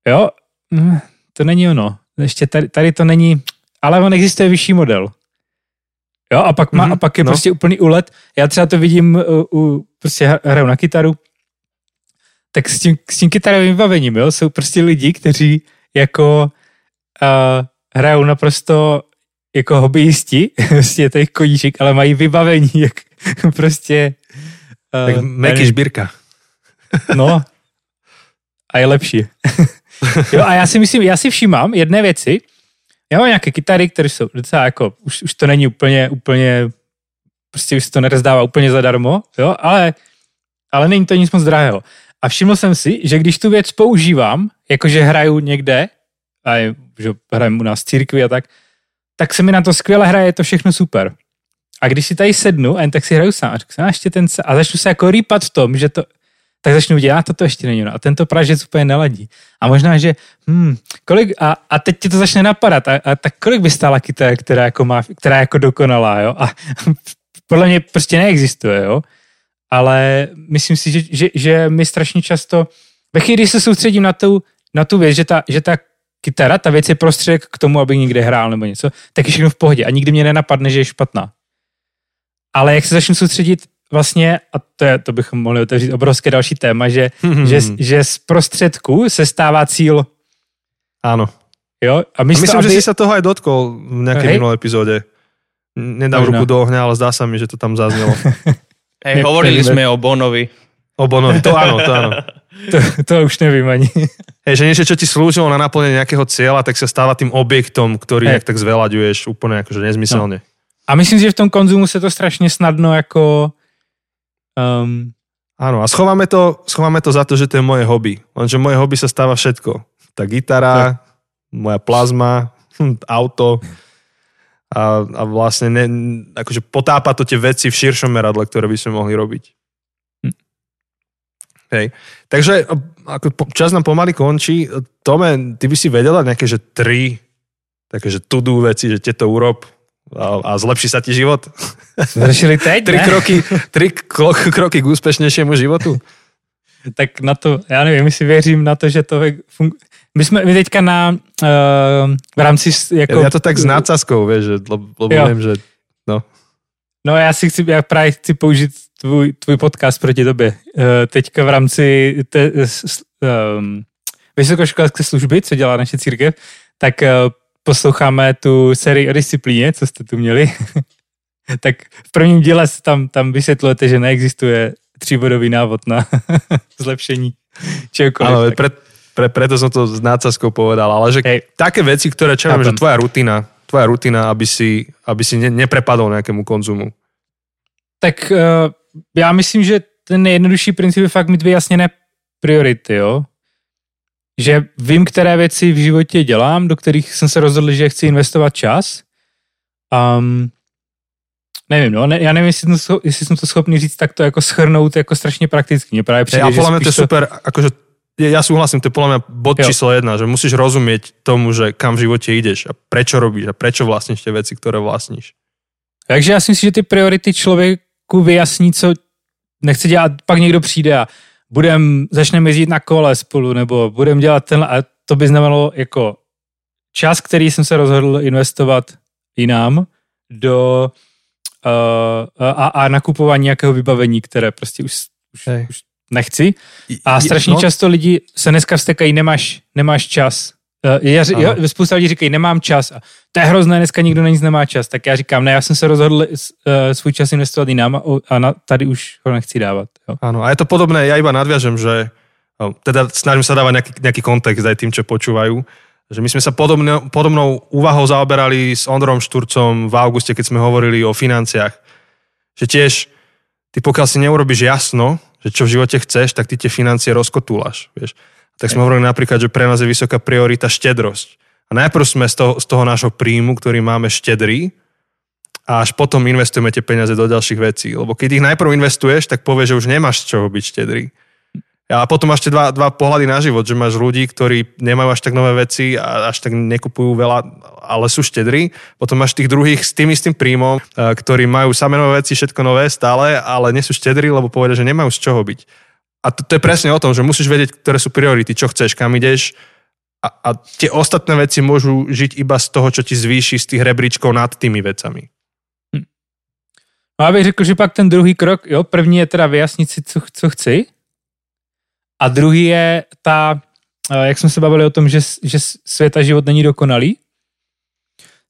C: jo, hm, to není ono. Ještě tady, tady to není, ale on existuje vyšší model. Jo, a pak, má, mm-hmm, a pak je no. prostě úplný úlet. Já třeba to vidím u, u prostě hraju na kytaru, tak s tím, s tím kytarovým vybavením, jo, jsou prostě lidi, kteří jako uh, hrajou naprosto jako hobbyisti, prostě je to jejich koníček, ale mají vybavení, jak prostě
B: tak uh, Meky Žbírka.
C: No, a je lepší. jo, a já si myslím, já si všímám jedné věci. Já mám nějaké kytary, které jsou docela jako, už, už to není úplně, úplně, prostě už se to nerozdává úplně zadarmo, jo, ale, ale není to nic moc drahého. A všiml jsem si, že když tu věc používám, jakože hraju někde, a je, že hraju u nás církvi a tak, tak se mi na to skvěle hraje, je to všechno super. A když si tady sednu a jen tak si hraju sám a řeknu, ještě ten a začnu se jako rýpat v tom, že to, tak začnu a toto ještě není ono. A tento pražec úplně neladí. A možná, že hmm, kolik, a, a teď ti to začne napadat. A, a tak kolik by stála kytara, která jako, má, která jako dokonalá, jo? A podle mě prostě neexistuje, jo? Ale myslím si, že, že, že mi strašně často, ve chvíli, když se soustředím na tu, na tu věc, že ta, že ta kytara, ta věc je prostředek k tomu, aby někde hrál nebo něco, tak je všechno v pohodě a nikdy mě nenapadne, že je špatná. Ale jak se začnu soustředit vlastně, a to, je, to bychom mohli otevřít obrovské další téma, že, hmm. že, že z prostředku se stává cíl.
B: Áno.
C: Jo?
B: A, místo, a myslím, aby... že si sa toho aj dotkol v nejakej minulej epizóde. Nedám Možno. ruku do ohňa, ale zdá sa mi, že to tam zaznelo.
A: Hej, hovorili sme o Bonovi.
B: O Bonovi, to áno, to áno.
C: To, to už nevím ani.
B: Hej, že niečo, čo ti slúžilo na naplnenie nejakého cieľa, tak sa stáva tým objektom, ktorý hey. tak zvelaďuješ úplne akože nezmyselne. No.
C: A myslím si, že v tom konzumu se to strašně snadno jako... Um...
B: Áno, a schováme to, schováme to za to, že to je moje hobby. Lenže moje hobby sa stáva všetko. Tá gitara, tak. moja plazma, auto a, a vlastne ne, akože potápa to tie veci v širšom meradle, ktoré by sme mohli robiť. Hm. Hej. Takže ako čas nám pomaly končí. Tome, ty by si vedela nejaké, že tri také, že to-do veci, že tieto urob, a, a zlepší sa ti život.
C: Zrešili teď,
B: Tri kroky, tri kroky k úspešnějšímu životu.
C: Tak na to, já nevím, jestli věřím na to, že to funguje. My jsme my teďka na, uh, v rámci jako...
B: Já to tak s nácaskou, víš, že, lebo vím, že no.
C: No já si chci, já právě chci použít tvůj, tvůj podcast proti tobě. Uh, teďka v rámci te, um, vysokoškolské služby, co dělá naše církev, tak uh, posloucháme tu sérii o disciplíně, co jste tu měli, tak v prvním díle tam, tam vysvětlujete, že neexistuje tříbodový návod na zlepšení čehokoliv.
B: Áno, pre, pre, preto som to s nácazkou povedal, ale že Hej. také veci, ktoré čo že tvoja rutina, tvoja rutina, aby si, aby si ne, neprepadol nejakému konzumu.
C: Tak uh, já myslím, že ten nejjednodušší princip je fakt mít vyjasněné priority, jo že vím, které věci v životě dělám, do kterých jsem se rozhodl, že chci investovat čas. Um, nevím, no, ne, já nevím, jestli jsem, to, jestli jsem to schopný říct takto jako schrnout jako strašně prakticky. Mně právě
B: přijde, ja, podľa mňa to je super, akože ja súhlasím, to je podľa mňa bod jo. číslo jedna, že musíš rozumieť tomu, že kam v živote ideš a prečo robíš a prečo vlastníš tie veci, ktoré vlastníš.
C: Takže já si myslím, že ty priority člověku vyjasní, co nechce dělat, pak někdo přijde a budem, začneme jezdit na kole spolu, nebo budem dělat ten, a to by znamenalo jako čas, který jsem se rozhodl investovat jinam do uh, a, a nakupování nějakého vybavení, které prostě už, už, už nechci. A strašně no. často lidi se dneska vstekají, nemáš, nemáš čas. Uh, já, jo, spousta lidí říkají, nemám čas. A to je hrozné, dneska nikdo na nic nemá čas. Tak já říkám, ne, já jsem se rozhodl uh, svůj čas investovat jinam a, a na, tady už ho nechci dávat. Jo.
B: Áno, a je to podobné, ja iba nadviažem, že uh, teda snažím sa dávať nejaký, nejaký kontext aj tým, čo počúvajú, že my sme sa podobne, podobnou úvahou zaoberali s Ondrom Šturcom v auguste, keď sme hovorili o financiách. Že tiež, ty pokiaľ si neurobiš jasno, že čo v živote chceš, tak ty tie financie rozkotúlaš, vieš tak sme hovorili napríklad, že pre nás je vysoká priorita štedrosť. A najprv sme z toho, z toho nášho príjmu, ktorý máme štedrý, a až potom investujeme tie peniaze do ďalších vecí. Lebo keď ich najprv investuješ, tak povieš, že už nemáš z čoho byť štedrý. A potom máš dva, dva pohľady na život, že máš ľudí, ktorí nemajú až tak nové veci a až tak nekupujú veľa, ale sú štedrí. Potom máš tých druhých s tým istým príjmom, ktorí majú samé nové veci, všetko nové stále, ale nie sú štedrí, lebo povedia, že nemajú z čoho byť. A to, to je presne o tom, že musíš vedieť, ktoré sú priority, čo chceš, kam ideš a, a tie ostatné veci môžu žiť iba z toho, čo ti zvýši z tých rebríčkov nad tými vecami. Hm.
C: No abych řekl, že pak ten druhý krok, jo, první je teda vyjasnit si, co, co chci a druhý je ta, eh, jak jsme se bavili o tom, že, že svět a život není dokonalý,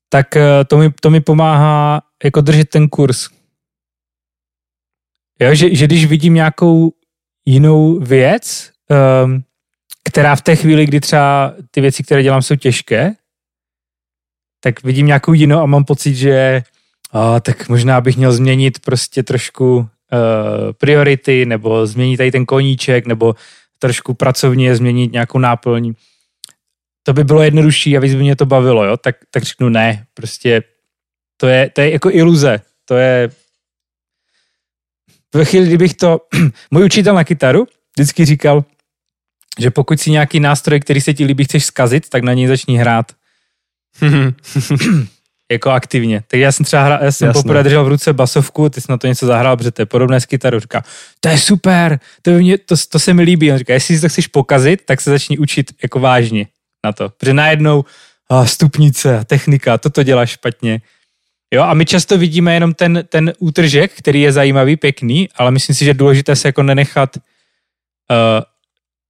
C: tak eh, to mi, to mi pomáhá jako držet ten kurz. Jo, že, že když vidím nějakou jinou věc, um, která v té chvíli, kdy třeba ty věci, které dělám, jsou těžké, tak vidím nějakou jinou a mám pocit, že a, tak možná bych měl změnit prostě trošku uh, priority, nebo změnit tady ten koníček, nebo trošku pracovně změnit nějakou náplň. to by bylo jednodušší a víc by mě to bavilo, jo, tak, tak řeknu ne, prostě to je, to je jako iluze, to je ve chvíli, kdybych to, můj učitel na kytaru vždycky říkal, že pokud si nějaký nástroj, který se ti líbí, chceš zkazit, tak na něj začni hrát. jako aktivně. Tak já jsem třeba hra, já jsem Jasné. poprvé držel v ruce basovku, ty jsi na to něco zahrál, protože to je podobné s kytarou. Říká, to je super, to, mě, to, to se mi líbí. On říká, jestli si to chceš pokazit, tak se začni učit jako vážně na to. Protože najednou oh, stupnice, technika, toto děláš špatně. Jo, a my často vidíme jenom ten, ten útržek, který je zajímavý, pěkný, ale myslím si, že důležité se jako nenechat uh,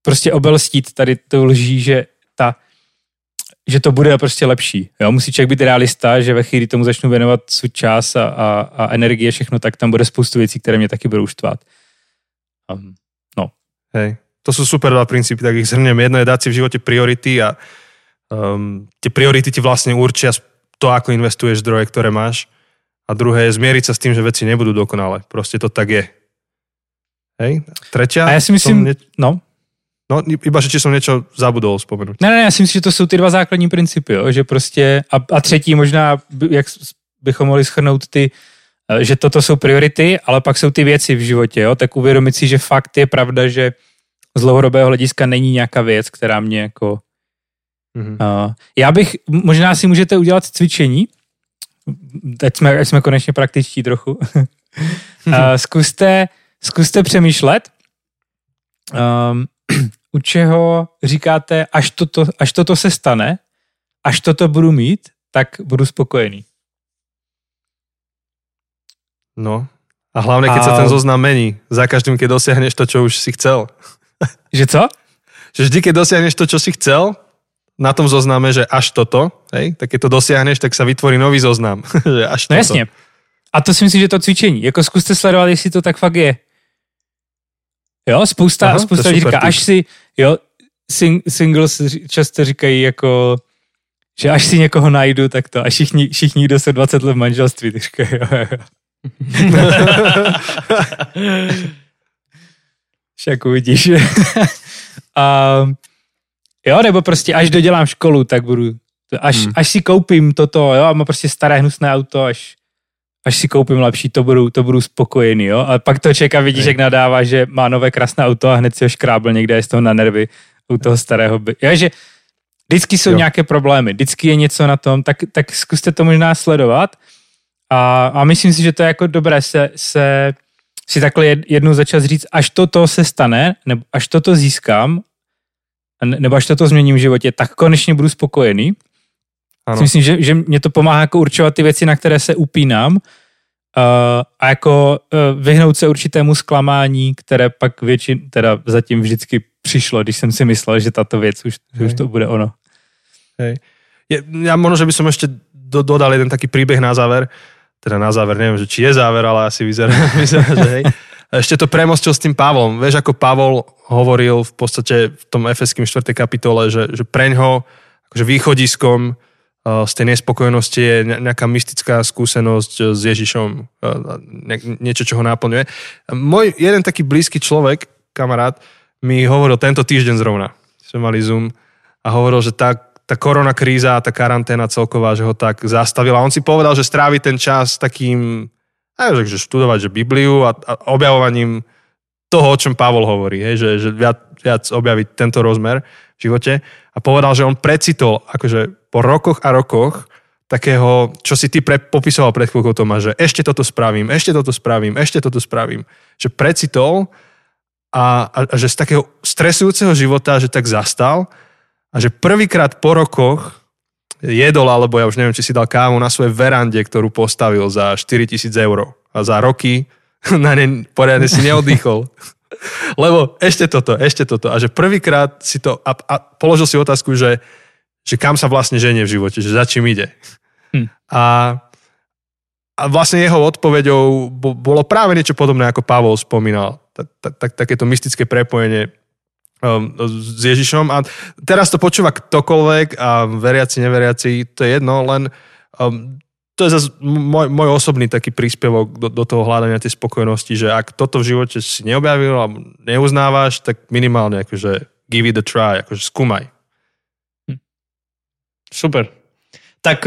C: prostě obelstít tady to lží, že ta, že to bude prostě lepší. Jo? Musí člověk být realista, že ve chvíli tomu začnu věnovat svůj čas a, a, a energie, všechno, tak tam bude spoustu věcí, které mě taky budou štvát. Um, no.
B: Hej, to sú super dva princípy, tak ich zhrniem. Jedno je dať si v živote priority a um, tie priority ti vlastne určia to, ako investuješ zdroje, ktoré máš. A druhé je zmieriť sa s tým, že veci nebudú dokonalé. Proste to tak je. Hej? Tretia?
C: A ja si myslím, ne... no.
B: No, iba, že či som niečo zabudol spomenúť.
C: Ne, ne, já si myslím, že to jsou ty dva základní principy, jo? že prostě, a, a třetí možná, jak bychom mohli schrnout ty, eh, že toto jsou priority, ale pak jsou ty věci v životě, jo? tak uvědomit si, že fakt je pravda, že z dlouhodobého hlediska není nějaká věc, která mě jako... Mm-hmm. Uh, já bych, možná si můžete udělat cvičení, teď jsme, jsme konečně praktičtí trochu, uh, zkuste, zkuste přemýšlet, um, u čeho říkáte, až toto, až toto se stane, až toto budu mít, tak budu spokojený.
B: No, a hlavne, keď a... sa ten zoznam mení. Za každým, keď dosiahneš to, čo už si chcel.
C: Že co?
B: Že vždy, keď dosiahneš to, čo si chcel, na tom zozname, že až toto, hej, tak keď to dosiahneš, tak sa vytvorí nový zoznam. že až
C: no toto. jasně. A to si myslím, že to cvičení. Jako zkuste sledovat, jestli to tak fakt je. Jo, spousta, Aha, spousta lidí říká, až si, jo, sing, singles často říkají jako, že až si někoho najdu, tak to, a všichni, všichni kdo se 20 let v manželství, tak říkají, jo, jo. Však uvidíš. a, jo, nebo prostě až dodělám školu, tak budu, až, hmm. až si koupím toto, jo, a mám prostě staré hnusné auto, až, až si koupím lepší, to budu, to budu spokojený, jo. A pak to čeká, vidíš, jak nadává, že má nové krásné auto a hned si ho škrábl někde, je z toho na nervy u toho starého. By... Jo, že vždycky jsou jo. nějaké problémy, vždycky je něco na tom, tak, tak zkuste to možná sledovat. A, a myslím si, že to je jako dobré se, se si takhle jednou začat říct, až toto se stane, nebo až toto získám, nebo až toto změním v životě, tak konečně budu spokojený. Ano. Myslím, že, že mě to pomáhá jako určovat ty věci, na které se upínám uh, a jako uh, vyhnout se určitému zklamání, které pak většin, teda zatím vždycky přišlo, když jsem si myslel, že tato věc už, že už to bude ono.
B: Hej. Je, ja možno, že by som ešte do, dodal jeden taký príbeh na záver. Teda na záver, neviem, že či je záver, ale asi vyzerá, vyzerá že hej. Ešte to premostil s tým Pavlom. Vieš, ako Pavol hovoril v podstate v tom Efeským 4. kapitole, že, že preňho akože východiskom z tej nespokojnosti je nejaká mystická skúsenosť e, s Ježišom, e, niečo, čo ho náplňuje. Môj jeden taký blízky človek, kamarát, mi hovoril tento týždeň zrovna, sme mali Zoom a hovoril, že tá, tá korona kríza, tá karanténa celková, že ho tak zastavila. On si povedal, že strávi ten čas takým, aj, že študovať že Bibliu a, a objavovaním toho, o čom Pavol hovorí, hej, že, že viac, viac objaviť tento rozmer v živote. A povedal, že on precitol, akože po rokoch a rokoch, takého, čo si ty pre, popisoval pred chvíľkou Tomáš, že ešte toto spravím, ešte toto spravím, ešte toto spravím. Že precitol a, a, a že z takého stresujúceho života, že tak zastal a že prvýkrát po rokoch jedol, alebo ja už neviem, či si dal kávu na svojej verande, ktorú postavil za 4000 eur. A za roky na ne poriadne si neoddychol. Lebo ešte toto, ešte toto. A že prvýkrát si to, a, a položil si otázku, že, že kam sa vlastne ženie v živote, že za čím ide. Hm. A, a vlastne jeho odpoveďou bolo práve niečo podobné, ako Pavol spomínal. Tak, tak, takéto mystické prepojenie s Ježišom. A teraz to počúva ktokoľvek a veriaci, neveriaci, to je jedno, len um, to je zase môj, môj osobný taký príspevok do, do toho hľadania tej spokojnosti, že ak toto v živote si neobjavil a neuznávaš, tak minimálne akože give it a try, akože skúmaj.
C: Hm.
A: Super. Tak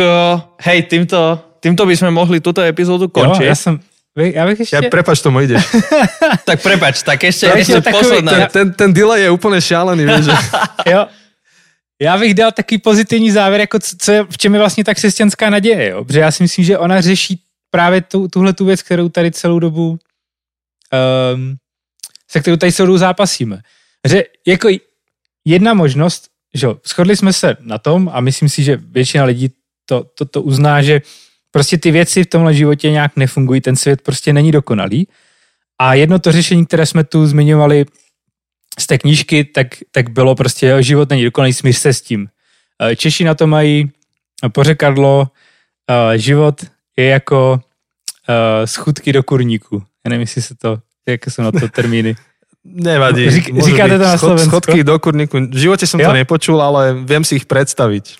A: hej, týmto, týmto by sme mohli túto epizódu končiť.
C: Jo, ja som, ja bych ešte...
B: Ja prepač, tomu ideš.
A: tak prepač, tak ešte, ja ešte posledná.
B: Ten, ten, ten delay je úplne šialený, vieš.
C: jo. Já bych dal taký pozitivní závěr, jako co je, v čem je vlastně ta křesťanská naděje, jo? protože já si myslím, že ona řeší právě tu, tuhle tu věc, kterou tady celou dobu um, se kterou tady celou dobu zápasíme. Že jako jedna možnost, že shodli jsme se na tom a myslím si, že většina lidí to, to, to uzná, že prostě ty věci v tomhle životě nějak nefungují, ten svět prostě není dokonalý. A jedno to řešení, které jsme tu zmiňovali z té knížky, tak, tak bylo prostě, jo, život není dokonalý, smíř se s tím. Eh, Češi na to mají pořekadlo, eh, život je jako uh, schutky do kurníku. Já nevím, jestli se to, jaké jsou na to termíny.
B: Nevadí.
C: Řík, říkáte to na Slovensku?
B: Schodky do kurníku. V živote som jo? to nepočul, ale viem si ich predstaviť.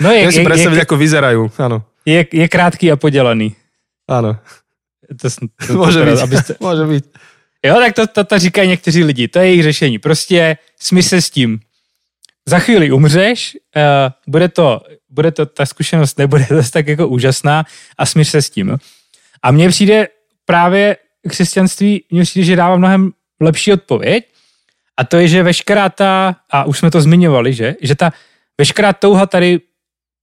B: No je, viem si je, predstaviť, je, ako vyzerajú. Áno.
C: Je, je krátký a podělaný.
B: Áno.
C: To,
B: to, to, Môže byť. Abyste... Môže byť.
C: Jo, tak to, to, to říkají někteří lidi. To je jejich řešení. Prostě smysl se s tím. Za chvíli umřeš, uh, bude to, bude to, ta zkušenost nebude zase tak jako úžasná a smíř se s tím. A mně přijde právě křesťanství, mně přijde, že dává mnohem lepší odpověď a to je, že veškerá ta, a už jsme to zmiňovali, že, že ta veškerá touha tady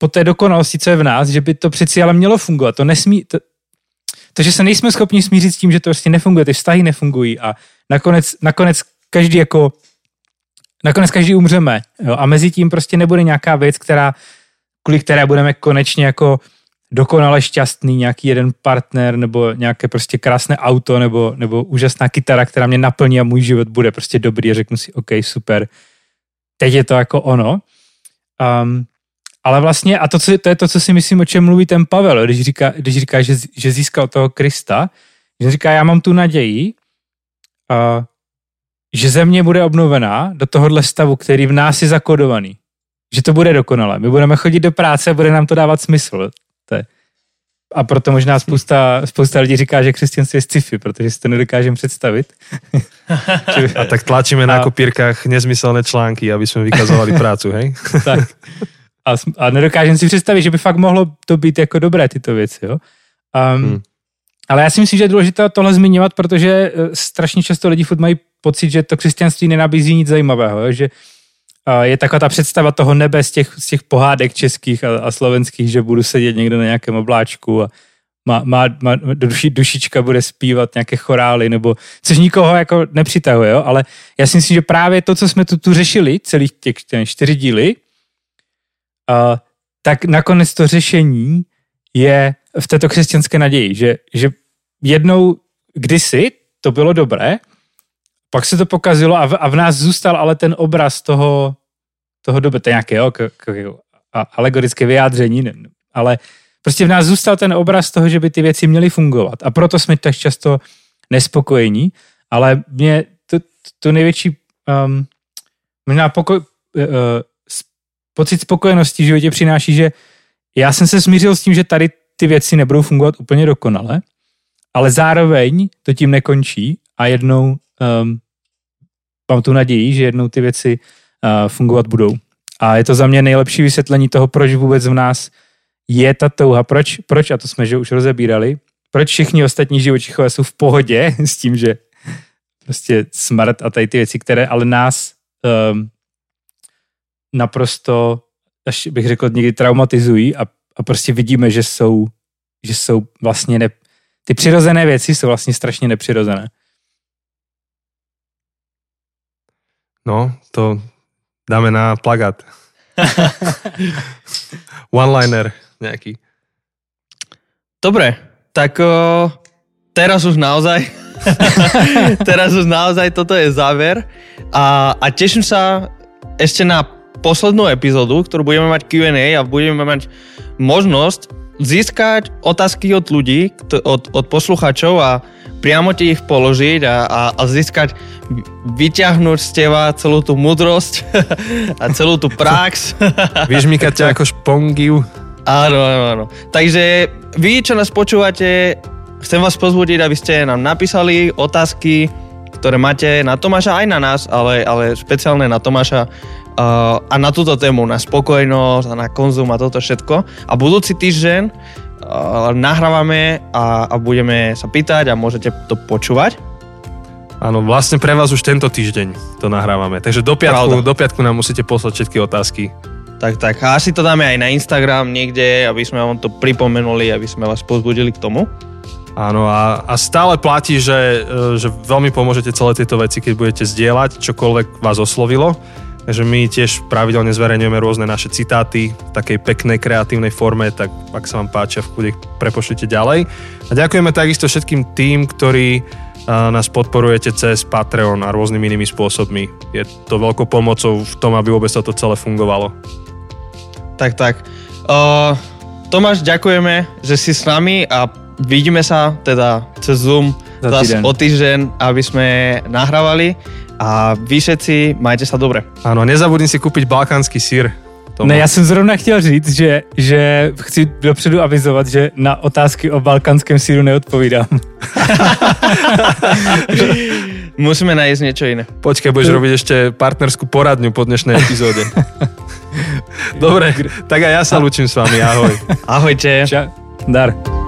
C: po té dokonalosti, co je v nás, že by to přeci ale mělo fungovat. To nesmí, to, to, že se nejsme schopni smířit s tím, že to prostě nefunguje, ty vztahy nefungují a nakonec, nakonec každý jako nakonec každý umřeme jo, a mezi tím prostě nebude nějaká věc, která, kvůli které budeme konečně jako dokonale šťastný, nějaký jeden partner nebo nějaké prostě krásné auto nebo, nebo úžasná kytara, která mě naplní a můj život bude prostě dobrý a řeknu si, OK, super, teď je to jako ono. Um, ale vlastně, a to, co, to je to, co si myslím, o čem mluví ten Pavel, když říká, když říká že, že získal toho Krista, že říká, já mám tu naději, uh, že země bude obnovená do tohohle stavu, který v nás je zakodovaný. Že to bude dokonalé. My budeme chodit do práce a bude nám to dávat smysl. To je. A proto možná spousta, spousta lidí říká, že křesťanství je sci-fi, protože si to nedokážeme představit.
B: a tak tlačíme a... na kopírkách nezmyselné články, aby jsme vykazovali prácu, hej?
C: tak. A, a nedokážem si představit, že by fakt mohlo to být jako dobré tyto věci, jo. Um, hmm. Ale já si myslím, že je důležité tohle zmiňovat, protože eh, strašně často lidi furt mají pocit, že to křesťanství nenabízí nic zajímavého, že je taková ta představa toho nebe z těch, z těch pohádek českých a, a slovenských, že budu sedět někde na nějakém obláčku a má, má, má duši, dušička bude zpívat nějaké chorály, nebo což nikoho jako nepřitahuje, jo? ale já si myslím, že právě to, co jsme tu, tu řešili, celých těch čtyři díly, tak nakonec to řešení je v této křesťanské naději, že, že jednou kdysi to bylo dobré, pak se to pokazilo a v, a v nás zůstal ale ten obraz toho, toho doby, to je nějaké jo, k, k, a, alegorické vyjádření, ne, ale prostě v nás zůstal ten obraz toho, že by ty věci měly fungovat. A proto jsme tak často nespokojení, ale mě to, to největší um, možná pokoj, uh, pocit spokojenosti v životě přináší, že já jsem se smířil s tím, že tady ty věci nebudou fungovat úplně dokonale, ale zároveň to tím nekončí a jednou um, mám tu naději, že jednou ty věci uh, fungovat budou. A je to za mě nejlepší vysvětlení toho, proč vůbec v nás je ta touha, proč, proč a to jsme že už rozebírali, proč všichni ostatní živočichové jsou v pohodě s tím, že prostě smrt a tady ty věci, které ale nás um, naprosto, až bych řekl, někdy traumatizují a, a prostě vidíme, že jsou, že jsou vlastně ne, ty přirozené věci jsou vlastně strašně nepřirozené.
B: No, to dáme na plagát. One-liner nejaký.
A: Dobre, tak o, teraz už naozaj teraz už naozaj toto je záver a, a teším sa ešte na poslednú epizódu, ktorú budeme mať Q&A a budeme mať možnosť získať otázky od ľudí, od, od posluchačov a priamo ti ich položiť a, a, a získať, vyťahnuť z teba celú tú mudrosť a celú tú prax.
B: Vyžmykať ťa ako špongiu.
A: Áno, áno, áno. Takže vy, čo nás počúvate, chcem vás pozbudiť, aby ste nám napísali otázky, ktoré máte na Tomáša aj na nás, ale, ale špeciálne na Tomáša a na túto tému, na spokojnosť a na konzum a toto všetko. A budúci týždeň uh, nahrávame a, a budeme sa pýtať a môžete to počúvať.
B: Áno, vlastne pre vás už tento týždeň to nahrávame. Takže do piatku, do piatku nám musíte poslať všetky otázky.
A: Tak, tak. A asi to dáme aj na Instagram niekde, aby sme vám to pripomenuli, aby sme vás pozbudili k tomu.
B: Áno a, a stále platí, že, e, že veľmi pomôžete celé tieto veci, keď budete zdieľať čokoľvek vás oslovilo. Takže my tiež pravidelne zverejňujeme rôzne naše citáty v takej peknej, kreatívnej forme, tak ak sa vám páčia, v kľude prepošlite ďalej. A ďakujeme takisto všetkým tým, ktorí nás podporujete cez Patreon a rôznymi inými spôsobmi. Je to veľkou pomocou v tom, aby vôbec toto celé fungovalo.
A: Tak, tak. Uh, Tomáš, ďakujeme, že si s nami a vidíme sa teda cez Zoom zase o týždeň, aby sme nahrávali a vy všetci majte sa dobre.
B: Áno, nezabudni si kúpiť balkánsky sír.
C: Tomu. Ne, já jsem zrovna chtěl říct, že, že chci dopředu avizovat, že na otázky o balkánském síru neodpovídám.
A: Musíme nájsť niečo iné.
B: Počkaj, budeš robiť ešte partnerskú poradňu po dnešnej epizóde. Dobre, tak aj ja sa lúčim s vami. Ahoj.
A: Ahojte.
C: Čau. Dar.